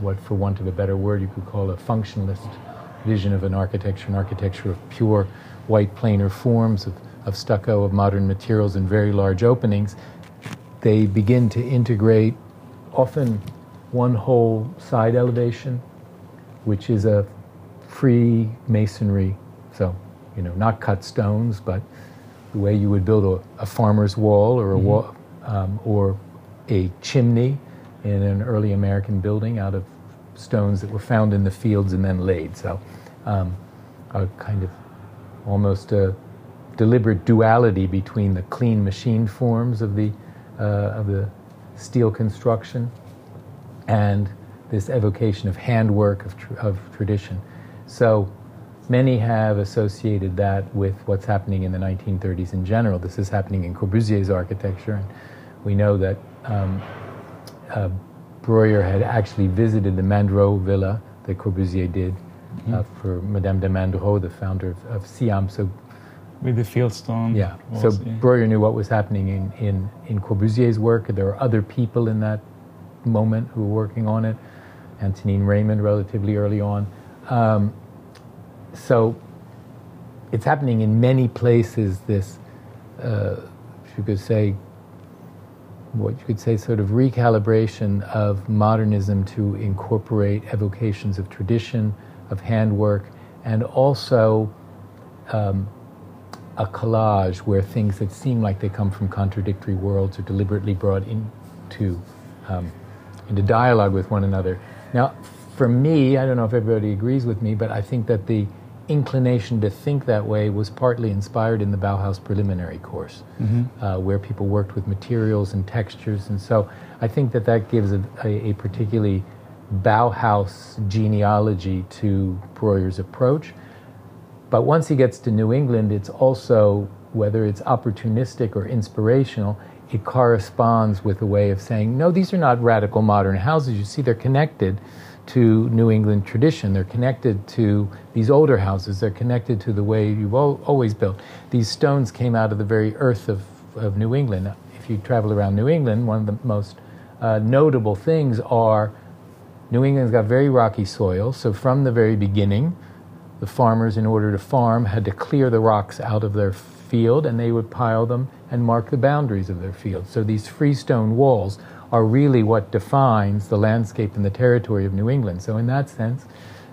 what, for want of a better word, you could call a functionalist vision of an architecture, an architecture of pure white planar forms, of, of stucco, of modern materials, and very large openings. They begin to integrate often one whole side elevation, which is a free masonry, so you know, not cut stones, but the way you would build a, a farmer's wall or a mm-hmm. wall um, or a chimney in an early American building out of stones that were found in the fields and then laid. So, um, a kind of almost a deliberate duality between the clean machined forms of the uh, of the steel construction and this evocation of handwork of, tr- of tradition. So many have associated that with what's happening in the 1930s in general. This is happening in Corbusier's architecture, and we know that um, uh, Breuer had actually visited the Mandrot villa that Corbusier did mm-hmm. uh, for Madame de Mandrot, the founder of, of CIAM. So with the fieldstone. Yeah. Walls, so yeah. Breuer knew what was happening in, in, in Corbusier's work. There were other people in that moment who were working on it. Antonin Raymond, relatively early on. Um, so it's happening in many places. This, uh, you could say, what you could say, sort of recalibration of modernism to incorporate evocations of tradition, of handwork, and also um, a collage where things that seem like they come from contradictory worlds are deliberately brought into um, into dialogue with one another. Now, for me, I don't know if everybody agrees with me, but I think that the inclination to think that way was partly inspired in the Bauhaus preliminary course, mm-hmm. uh, where people worked with materials and textures. And so I think that that gives a, a, a particularly Bauhaus genealogy to Breuer's approach. But once he gets to New England, it's also, whether it's opportunistic or inspirational, it corresponds with a way of saying, no, these are not radical modern houses. You see, they're connected to New England tradition. They're connected to these older houses. They're connected to the way you've always built. These stones came out of the very earth of, of New England. If you travel around New England, one of the most uh, notable things are New England's got very rocky soil. So from the very beginning, the farmers, in order to farm, had to clear the rocks out of their field and they would pile them and mark the boundaries of their field. So these freestone walls are really what defines the landscape and the territory of New England. So, in that sense,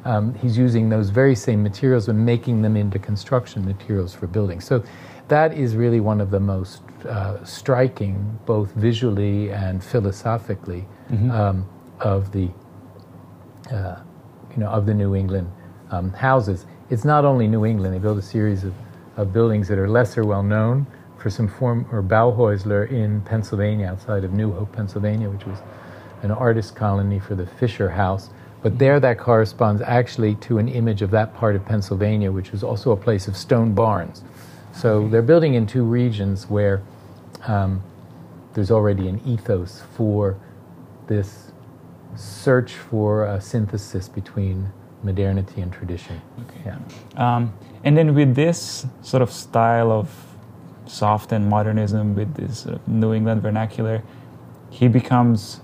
um, he's using those very same materials and making them into construction materials for buildings. So, that is really one of the most uh, striking, both visually and philosophically, mm-hmm. um, of the uh, you know of the New England um, houses. It's not only New England; they built a series of, of buildings that are lesser well known for some form or Bauhäusler in Pennsylvania, outside of New Hope, Pennsylvania, which was an artist colony for the Fisher House. But there, that corresponds actually to an image of that part of Pennsylvania, which was also a place of stone barns. So they're building in two regions where um, there's already an ethos for this search for a synthesis between modernity and tradition. Okay. Yeah. Um, and then with this sort of style of soft and modernism with this sort of New England vernacular, he becomes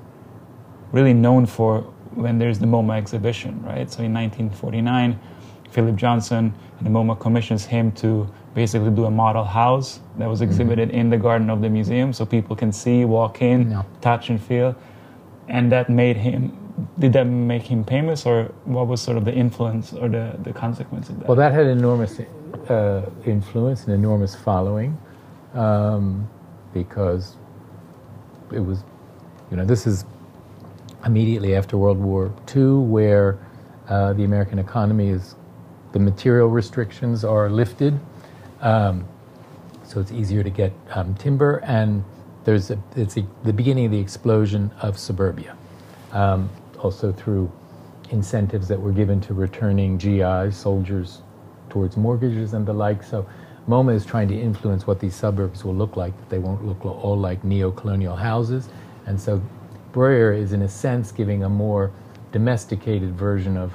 really known for when there's the MoMA exhibition, right? So in 1949, Philip Johnson and the MoMA commissions him to basically do a model house that was mm-hmm. exhibited mm-hmm. in the garden of the museum so people can see, walk in, yeah. touch and feel. And that made him did that make him famous or what was sort of the influence or the, the consequence of that? Well, that had enormous uh, influence, an enormous following um, because it was, you know, this is immediately after World War II, where uh, the American economy is, the material restrictions are lifted. Um, so it's easier to get um, timber, and there's a, it's a, the beginning of the explosion of suburbia, um, also through incentives that were given to returning GIs, soldiers, towards mortgages and the like. So MoMA is trying to influence what these suburbs will look like, that they won't look all like neo-colonial houses. And so Breuer is, in a sense, giving a more domesticated version of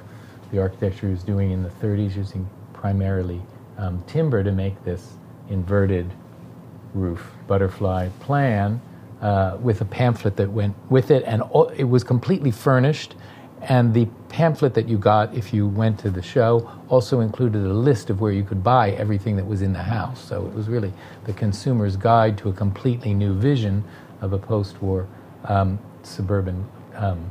the architecture he was doing in the 30s, using primarily um, timber to make this inverted roof butterfly plan uh, with a pamphlet that went with it, and all, it was completely furnished. And the pamphlet that you got if you went to the show also included a list of where you could buy everything that was in the house. So it was really the consumer's guide to a completely new vision of a post war um, suburban um,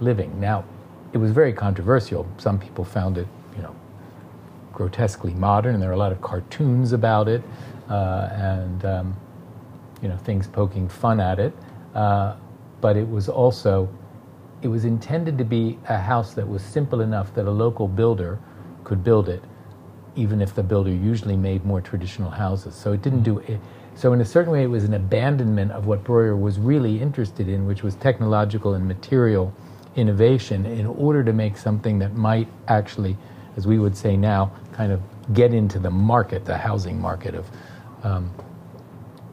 living. Now, it was very controversial. Some people found it, you know, grotesquely modern, and there are a lot of cartoons about it, uh, and um, you know, things poking fun at it. Uh, but it was also, it was intended to be a house that was simple enough that a local builder could build it, even if the builder usually made more traditional houses. So it didn't do it. So in a certain way, it was an abandonment of what Breuer was really interested in, which was technological and material innovation, in order to make something that might actually, as we would say now, kind of get into the market, the housing market of um,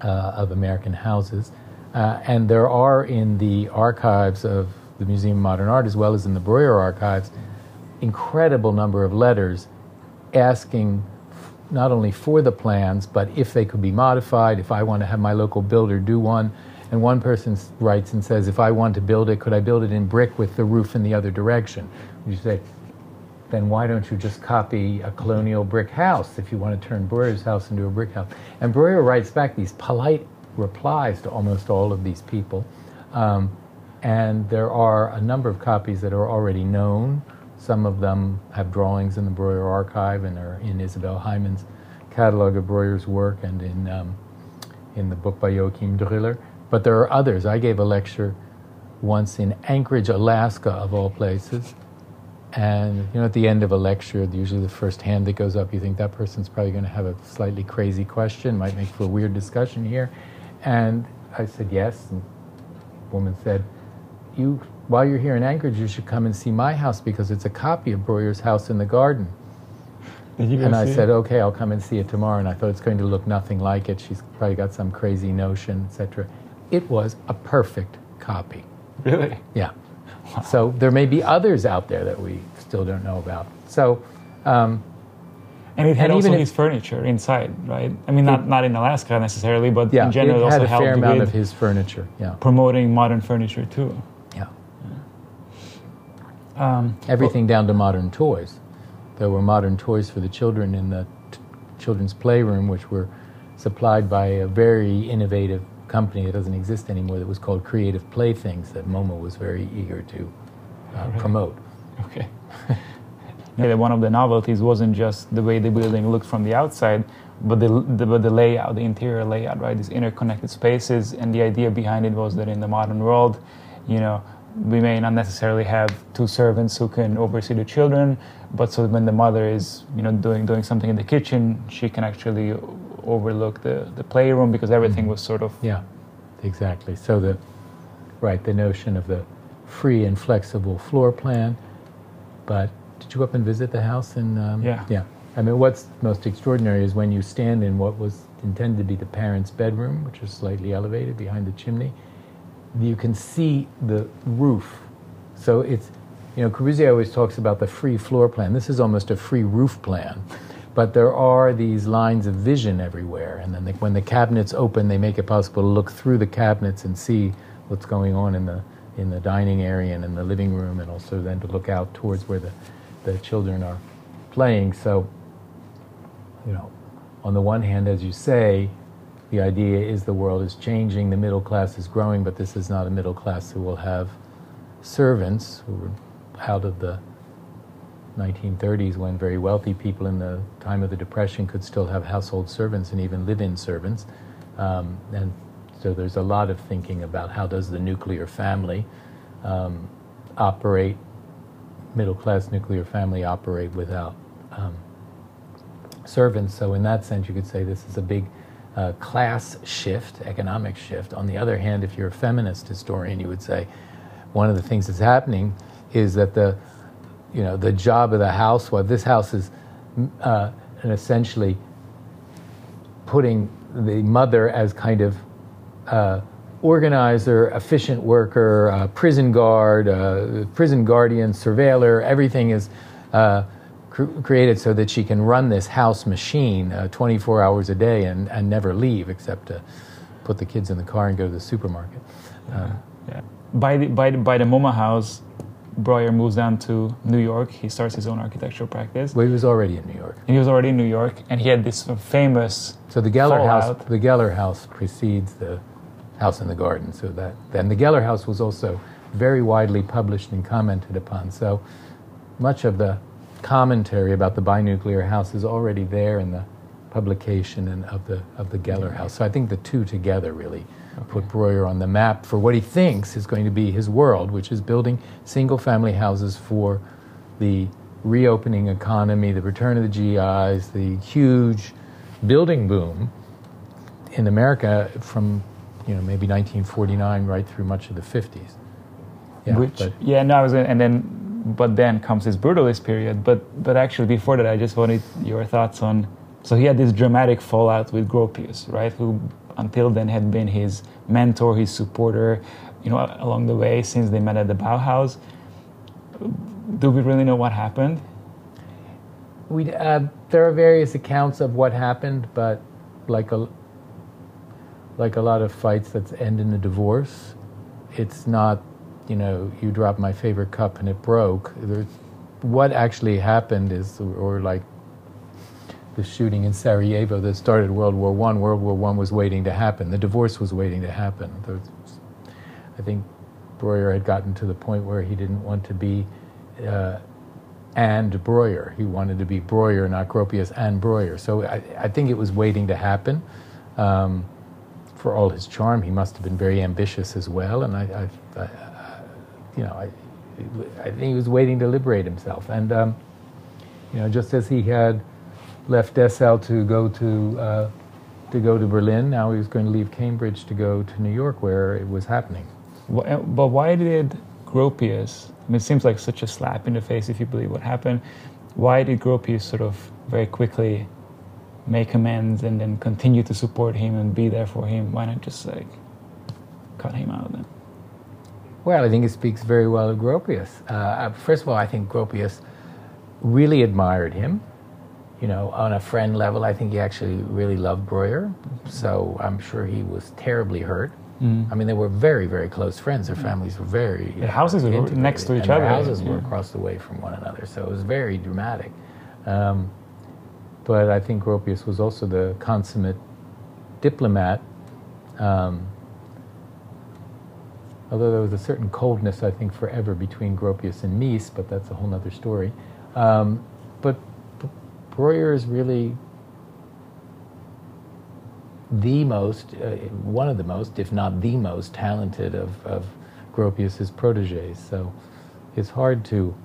of American houses. Uh, and there are in the archives of the Museum of Modern Art, as well as in the Breuer archives, incredible number of letters asking not only for the plans, but if they could be modified, if I want to have my local builder do one. And one person writes and says, if I want to build it, could I build it in brick with the roof in the other direction? You say, then why don't you just copy a colonial brick house if you want to turn Breuer's house into a brick house? And Breuer writes back these polite replies to almost all of these people. Um, and there are a number of copies that are already known. Some of them have drawings in the Breuer archive and are in Isabelle Hyman's catalog of Breuer's work and in, um, in the book by Joachim Driller. But there are others. I gave a lecture once in Anchorage, Alaska, of all places. And you know, at the end of a lecture, usually the first hand that goes up, you think that person's probably going to have a slightly crazy question, might make for a weird discussion here. And I said yes. And the woman said, "You, while you're here in Anchorage, you should come and see my house because it's a copy of Breuer's house in the garden." and I said, "Okay, I'll come and see it tomorrow." And I thought it's going to look nothing like it. She's probably got some crazy notion, etc. It was a perfect copy. Really? Yeah. Wow. So there may be others out there that we still don't know about. So. Um, and it had and also his furniture inside, right? I mean, not, it, not in Alaska necessarily, but yeah, in general, it had also a fair amount of his furniture. Yeah, promoting modern furniture too. Yeah. yeah. Um, Everything well, down to modern toys. There were modern toys for the children in the t- children's playroom, which were supplied by a very innovative company that doesn't exist anymore that was called Creative Playthings that MoMA was very eager to uh, right. promote. Okay. yeah, one of the novelties wasn't just the way the building looked from the outside, but the, the, but the layout, the interior layout, right? These interconnected spaces, and the idea behind it was that in the modern world, you know, we may not necessarily have two servants who can oversee the children, but so when the mother is, you know, doing doing something in the kitchen, she can actually overlook the, the playroom because everything mm-hmm. was sort of yeah exactly. So the right the notion of the free and flexible floor plan but did you go up and visit the house and um, yeah. Yeah. I mean what's most extraordinary is when you stand in what was intended to be the parents bedroom which is slightly elevated behind the chimney you can see the roof. So it's you know corbusier always talks about the free floor plan. This is almost a free roof plan but there are these lines of vision everywhere. And then they, when the cabinets open, they make it possible to look through the cabinets and see what's going on in the in the dining area and in the living room, and also then to look out towards where the the children are playing. So, you know, on the one hand, as you say, the idea is the world is changing, the middle class is growing, but this is not a middle class who will have servants who are out of the 1930s when very wealthy people in the time of the Depression could still have household servants and even live-in servants. Um, and so there's a lot of thinking about how does the nuclear family um, operate, middle-class nuclear family operate without um, servants. So in that sense, you could say this is a big uh, class shift, economic shift. On the other hand, if you're a feminist historian, you would say one of the things that's happening is that the you know, the job of the house. Well, this house is uh, essentially putting the mother as kind of uh, organizer, efficient worker, uh, prison guard, uh, prison guardian, surveiller. Everything is uh, cr- created so that she can run this house machine uh, 24 hours a day and, and never leave except to put the kids in the car and go to the supermarket. Um, Yeah. By the, by the, by the MoMA house, Breuer moves down to New York. He starts his own architectural practice. well, he was already in New York. And he was already in New York, and he had this famous. So the Geller house, the Geller house precedes the house in the garden. So that then the Geller house was also very widely published and commented upon. So much of the commentary about the binuclear house is already there in the publication and of the of the Geller house. So I think the two together really put Breuer on the map for what he thinks is going to be his world, which is building single-family houses for the reopening economy, the return of the GIs, the huge building boom in America from you know maybe 1949 right through much of the 50s. Yeah, which but yeah no I was and then but then comes his brutalist period but but actually before that I just wanted your thoughts on so he had this dramatic fallout with Gropius right who until then had been his mentor his supporter you know along the way since they met at the Bauhaus do we really know what happened we uh, there are various accounts of what happened, but like a like a lot of fights that end in a divorce, it's not you know you drop my favorite cup and it broke. There's, what actually happened is, or like the shooting in Sarajevo that started World War One. World War One was waiting to happen. The divorce was waiting to happen. I think Breuer had gotten to the point where he didn't want to be. Uh, and Breuer. He wanted to be Breuer, not Gropius and Breuer. So I, I think it was waiting to happen. Um, for all his charm, he must have been very ambitious as well. And I, I, I you know, I, I think he was waiting to liberate himself. And um, you know, just as he had left Dessau to go to uh, to go to Berlin, now he was going to leave Cambridge to go to New York, where it was happening. Uh, But why did Gropius, I mean, it seems like such a slap in the face if you believe what happened. Why did Gropius sort of very quickly make amends and then continue to support him and be there for him? Why not just like cut him out then? Well, I think it speaks very well of Gropius. Uh, first of all, I think Gropius really admired him. You know, on a friend level, I think he actually really loved Breuer. So I'm sure he was terribly hurt. I mean, they were very, very close friends. Their families were very Their houses were next to each other, Their houses were across the way from one another, so it was very dramatic. Um, but I think Gropius was also the consummate diplomat. Um, although there was a certain coldness, I think, forever between Gropius and Mies, but that's a whole other story. Um, but Breuer is really the most, uh, one of the most, if not the most talented of, of Gropius's proteges. So it's hard to,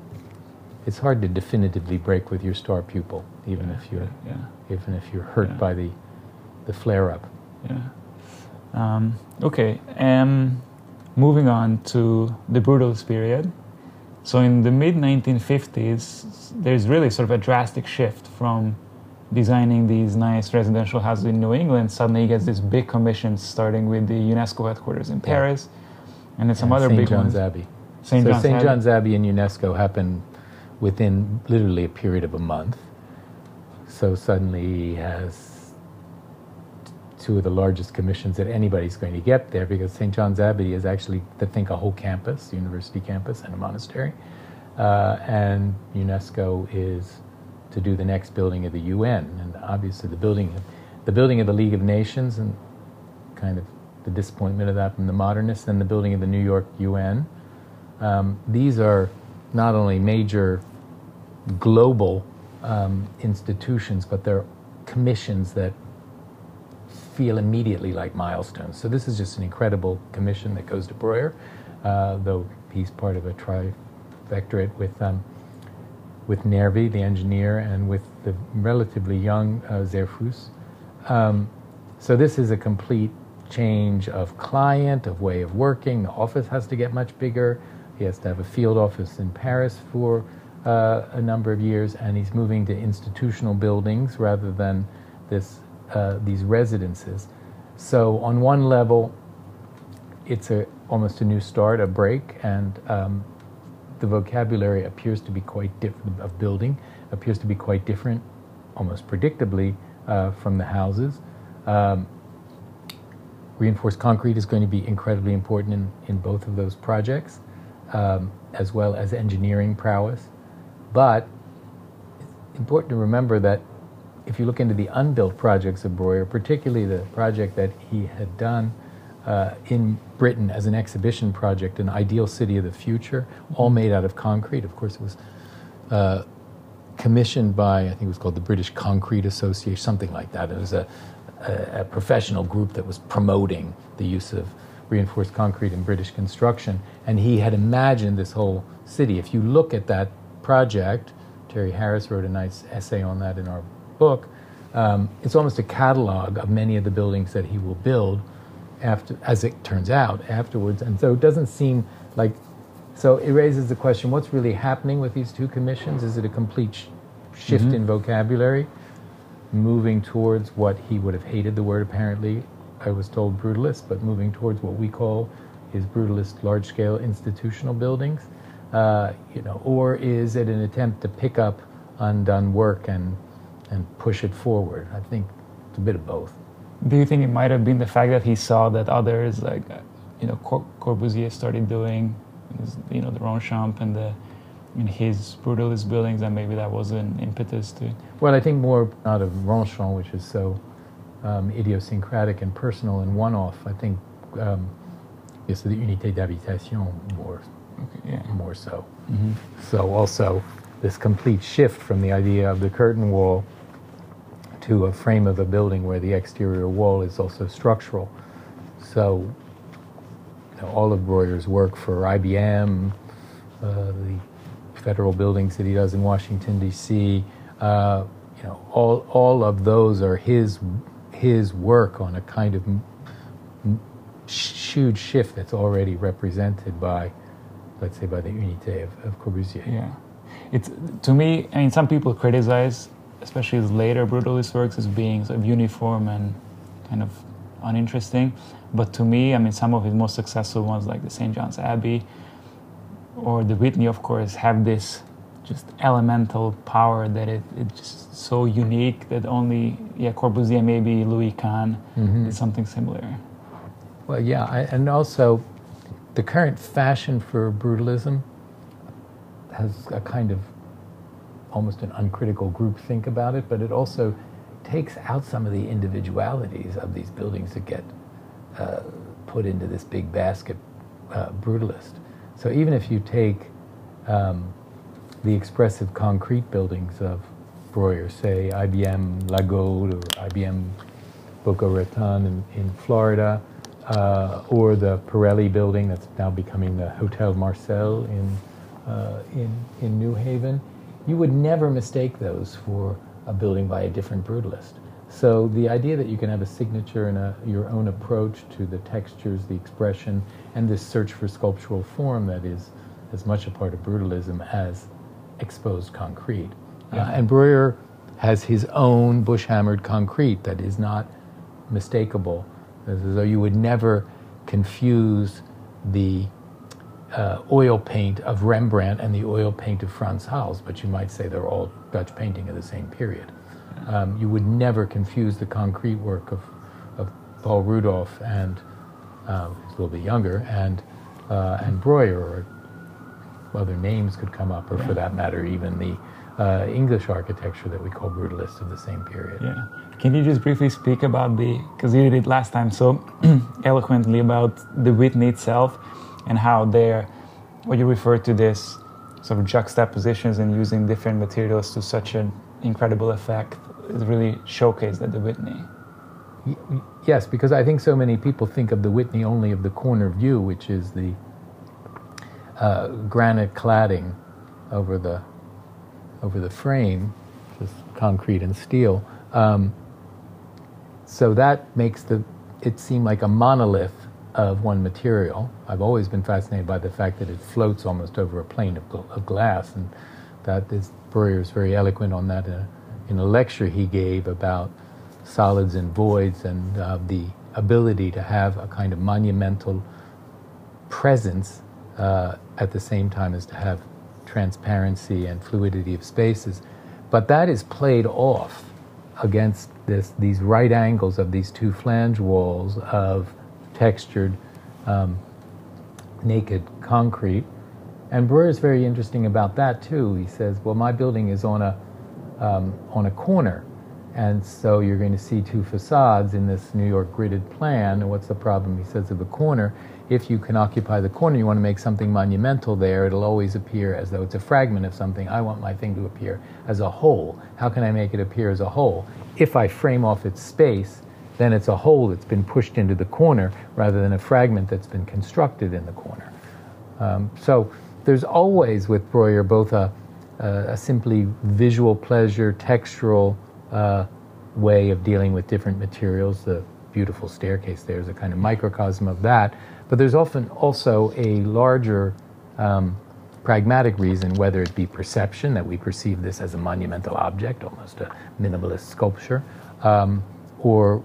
it's hard to definitively break with your star pupil, even if you're, Yeah, even if you're hurt Yeah. by the, the flare up. yeah. Um, okay, um, moving on to the brutalist period. So in the mid 1950s, there's really sort of a drastic shift from designing these nice residential houses in New England. Suddenly, he gets this big commission, starting with the UNESCO headquarters in Paris, and then some And other St. big John's ones. Abbey. St. so John's St. Abbey. John's Abbey and UNESCO happened within literally a period of a month. So suddenly he has two of the largest commissions that anybody's going to get there because St. John's Abbey is actually, I think, a whole campus, university campus, and a monastery. Uh, and UNESCO is to do the next building of the UN, and obviously the building, the building of the League of Nations, and kind of the disappointment of that from the modernists, and the building of the New York UN. Um, these are not only major global um, institutions, but they're commissions that feel immediately like milestones. So this is just an incredible commission that goes to Breuer, uh, though he's part of a trifectorate with um, with Nervi, the engineer, and with the relatively young uh, Zehrfuss. Um, so this is a complete change of client, of way of working. The office has to get much bigger. He has to have a field office in Paris for uh, a number of years, and he's moving to institutional buildings rather than this uh, these residences. So on one level, it's a almost a new start, a break, and um, the vocabulary appears to be quite different of building, appears to be quite different, almost predictably, uh, from the houses. Um, reinforced concrete is going to be incredibly important in, in both of those projects, um, as well as engineering prowess. But it's important to remember that if you look into the unbuilt projects of Breuer, particularly the project that he had done uh, in Britain as an exhibition project, an ideal city of the future, all made out of concrete. Of course, it was uh, commissioned by, I think it was called the British Concrete Association, something like that. It was a, a, a professional group that was promoting the use of reinforced concrete in British construction. And he had imagined this whole city. If you look at that project, Terry Harris wrote a nice essay on that in our book. Um, it's almost a catalog of many of the buildings that he will build after, as it turns out, afterwards. And so it doesn't seem like. So it raises the question: What's really happening with these two commissions? Is it a complete sh- shift Mhm. in vocabulary, moving towards what he would have hated the word apparently? I was told brutalist, but moving towards what we call his brutalist large-scale institutional buildings, uh, you know, or is it an attempt to pick up undone work and and push it forward? I think it's a bit of both. Do you think it might have been the fact that he saw that others, like, uh, you know, Cor- Corbusier started doing, his, you know, the Ronchamp and the, in his brutalist buildings, and maybe that was an impetus to. Well, I think more out of Ronchamp, which is so um, idiosyncratic and personal and one-off. I think um, yes, the unité d'habitation more Okay, yeah. more so. hmm So also this complete shift from the idea of the curtain wall to a frame of a building where the exterior wall is also structural. So you know, all of Breuer's work for IBM, uh, the federal buildings that he does in Washington D.C., uh, you know, all all of those are his his work on a kind of huge shift that's already represented by, let's say, by the Unité of, of Corbusier. Yeah, it's to me. I mean, some people criticize, especially his later brutalist works, as being sort of uniform and kind of uninteresting. But to me, I mean, some of his most successful ones, like the St. John's Abbey or the Whitney, of course, have this just elemental power that it, it's just so unique that only yeah Corbusier, maybe Louis Kahn, Mhm. did something similar. Well, yeah, I, and also the current fashion for brutalism has a kind of almost an uncritical group think about it, but it also takes out some of the individualities of these buildings that get uh, put into this big basket uh, brutalist. So even if you take um, the expressive concrete buildings of Breuer, say IBM La Gaude or IBM Boca Raton in, in Florida, uh, or the Pirelli building that's now becoming the Hotel Marcel in, uh, in, in New Haven, you would never mistake those for a building by a different brutalist. So the idea that you can have a signature and a, your own approach to the textures, the expression, and this search for sculptural form that is as much a part of brutalism as exposed concrete. Uh, and Breuer has his own bush-hammered concrete that is not mistakable. As though you would never confuse the uh, oil paint of Rembrandt and the oil paint of Frans Hals, but you might say they're all Dutch painting of the same period. Um, you would never confuse the concrete work of, of Paul Rudolph and uh, a little bit younger and uh, and Breuer, or other names could come up, or for that matter, even the uh, English architecture that we call brutalist of the same period. Yeah. Can you just briefly speak about the, because you did it last time so eloquently about the Whitney itself and how they're, what you refer to this sort of juxtapositions and using different materials to such an incredible effect is really showcased at the Whitney. Yes, because I think so many people think of the Whitney only of the corner view, which is the uh, granite cladding over the over the frame, just concrete and steel. Um, so that makes the it seem like a monolith of one material. I've always been fascinated by the fact that it floats almost over a plane of, gl- of glass, and that is Breuer is very eloquent on that in a, in a lecture he gave about solids and voids and uh, the ability to have a kind of monumental presence uh, at the same time as to have transparency and fluidity of spaces. But that is played off against this, these right angles of these two flange walls of textured um, naked concrete. And Breuer is very interesting about that too. He says, well, my building is on a, um, on a corner. And so you're going to see two facades in this New York gridded plan. And what's the problem? He says of a corner if you can occupy the corner, you want to make something monumental there, it'll always appear as though it's a fragment of something. I want my thing to appear as a whole. How can I make it appear as a whole? If I frame off its space, then it's a whole that's been pushed into the corner rather than a fragment that's been constructed in the corner. Um, so there's always with Breuer both a, a, a simply visual pleasure, textural uh, way of dealing with different materials. The beautiful staircase there is a kind of microcosm of that but there's often also a larger um, pragmatic reason, whether it be perception, that we perceive this as a monumental object, almost a minimalist sculpture, um, or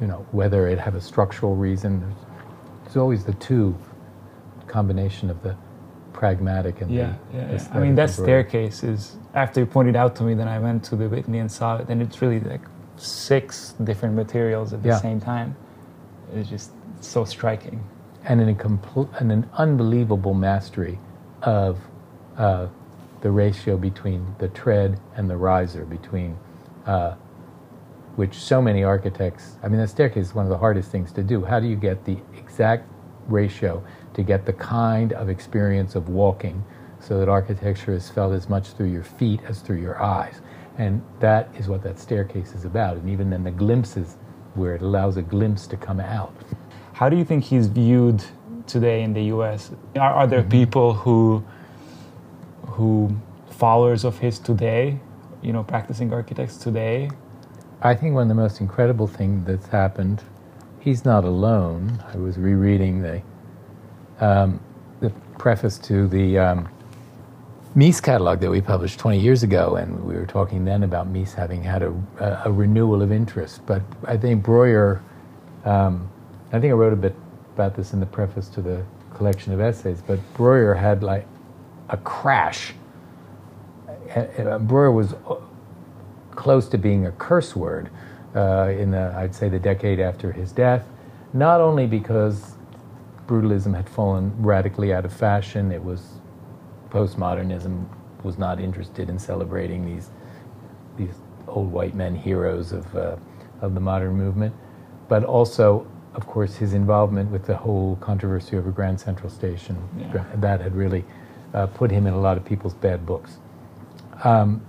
you know, whether it have a structural reason. There's, there's, always the two combination of the pragmatic and yeah, the yeah, yeah. I mean, that staircase is after you pointed out to me, then I went to the Whitney and saw it, and it's really like six different materials at the yeah. same time. It's just so striking and compl- and an unbelievable mastery of uh, the ratio between the tread and the riser, between uh, which so many architects, I mean, the staircase is one of the hardest things to do. How do you get the exact ratio to get the kind of experience of walking so that architecture is felt as much through your feet as through your eyes? And that is what that staircase is about. And even then, the glimpses where it allows a glimpse to come out. How do you think he's viewed today in the U.S.? Are, are there mm-hmm. people who who followers of his today, you know, practicing architects today? I think one of the most incredible things that's happened. He's not alone. I was rereading the um, the preface to the um, Mies catalog that we published 20 years ago, and we were talking then about Mies having had a, a, renewal of interest. But I think Breuer um, I think I wrote a bit about this in the preface to the collection of essays, but Breuer had like a crash. Breuer was close to being a curse word uh, in the, I'd say, the decade after his death, not only because brutalism had fallen radically out of fashion, it was postmodernism was not interested in celebrating these these old white men heroes of uh, of the modern movement, but also of course, his involvement with the whole controversy over Grand Central Station, yeah. that had really uh, put him in a lot of people's bad books. Um,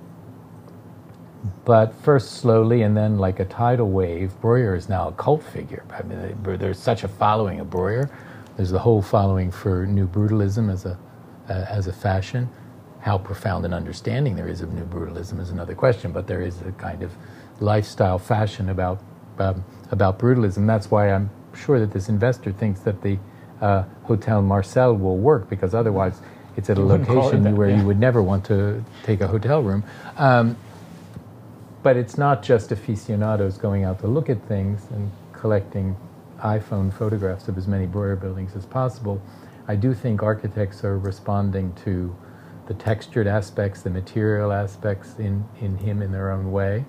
but first slowly and then like a tidal wave, Breuer is now a cult figure. I mean, there's such a following of Breuer. There's the whole following for New Brutalism as a, uh, as a fashion. How profound an understanding there is of New Brutalism is another question, but there is a kind of lifestyle fashion about um, about brutalism. That's why I'm sure that this investor thinks that the uh, Hotel Marcel will work because otherwise it's at a location that, where yeah. you would never want to take a hotel room. Um, but it's not just aficionados going out to look at things and collecting iPhone photographs of as many Breuer buildings as possible. I do think architects are responding to the textured aspects, the material aspects in, in him in their own way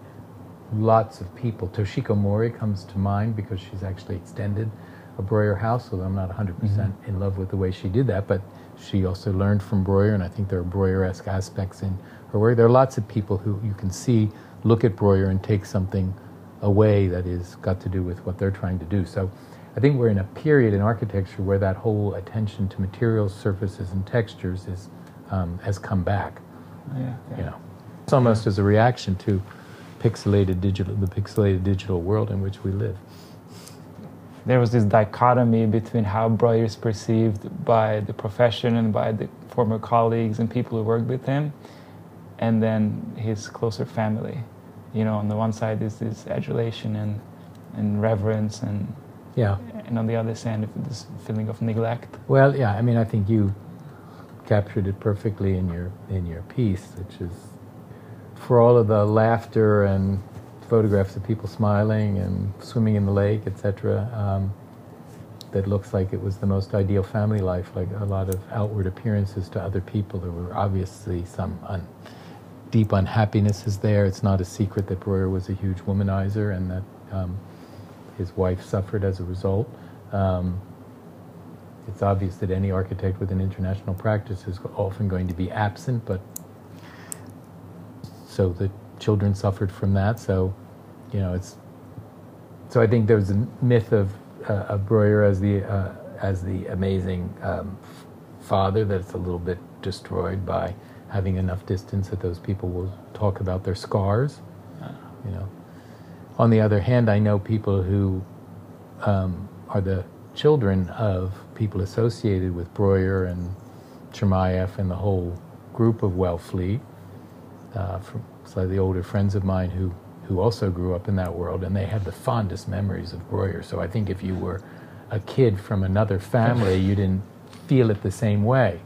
lots of people. Toshiko Mori comes to mind because she's actually extended a Breuer house, although I'm not 100% mm hmm in love with the way she did that, but she also learned from Breuer, and I think there are Breuer-esque aspects in her work. There are lots of people who you can see look at Breuer and take something away that is got to do with what they're trying to do. So I think we're in a period in architecture where that whole attention to materials, surfaces, and textures is um, has come back. Yeah, yeah. You know, it's almost as a reaction to pixelated digital, the pixelated digital world in which we live. There was this dichotomy between how Breuer is perceived by the profession and by the former colleagues and people who worked with him, and then his closer family. You know, on the one side is this adulation and, and reverence, and yeah, and on the other side, this feeling of neglect. Well, yeah, I mean, I think you captured it perfectly in your in your piece, which is for all of the laughter and photographs of people smiling and swimming in the lake, etc. Um, that looks like it was the most ideal family life, like a lot of outward appearances to other people. There were obviously some un- deep unhappiness is there. It's not a secret that Breuer was a huge womanizer and that um, his wife suffered as a result. Um, it's obvious that any architect with an international practice is often going to be absent, but so the children suffered from that. So, you know, it's so I think there's a myth of uh, of Breuer as the uh, as the amazing um, father that's a little bit destroyed by having enough distance that those people will talk about their scars. You know. On the other hand, I know people who um, are the children of people associated with Breuer and Chermayeff and the whole group of Wellfleet, uh, from slightly older friends of mine who, who also grew up in that world, and they have the fondest memories of Breuer. So I think if you were a kid from another family, you didn't feel it the same way.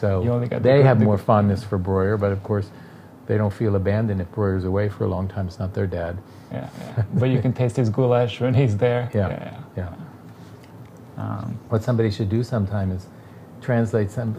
So they have more fondness for Breuer, but of course, they don't feel abandoned if Breuer's away for a long time. It's not their dad. Yeah, yeah. but you can taste his goulash when he's there. Yeah. yeah. Yeah. Um, What somebody should do sometime is translate some,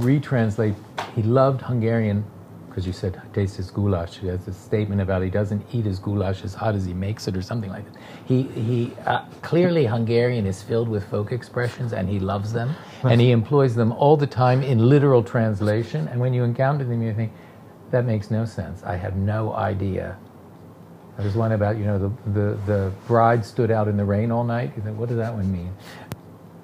retranslate. He loved Hungarian because you said tastes his goulash. He has a statement about he doesn't eat his goulash as hot as he makes it or something like that. He he uh, clearly Hungarian is filled with folk expressions and he loves them and he employs them all the time in literal translation. And when you encounter them, you think that makes no sense. I have no idea. There's one about you know the, the the bride stood out in the rain all night. You think what does that one mean?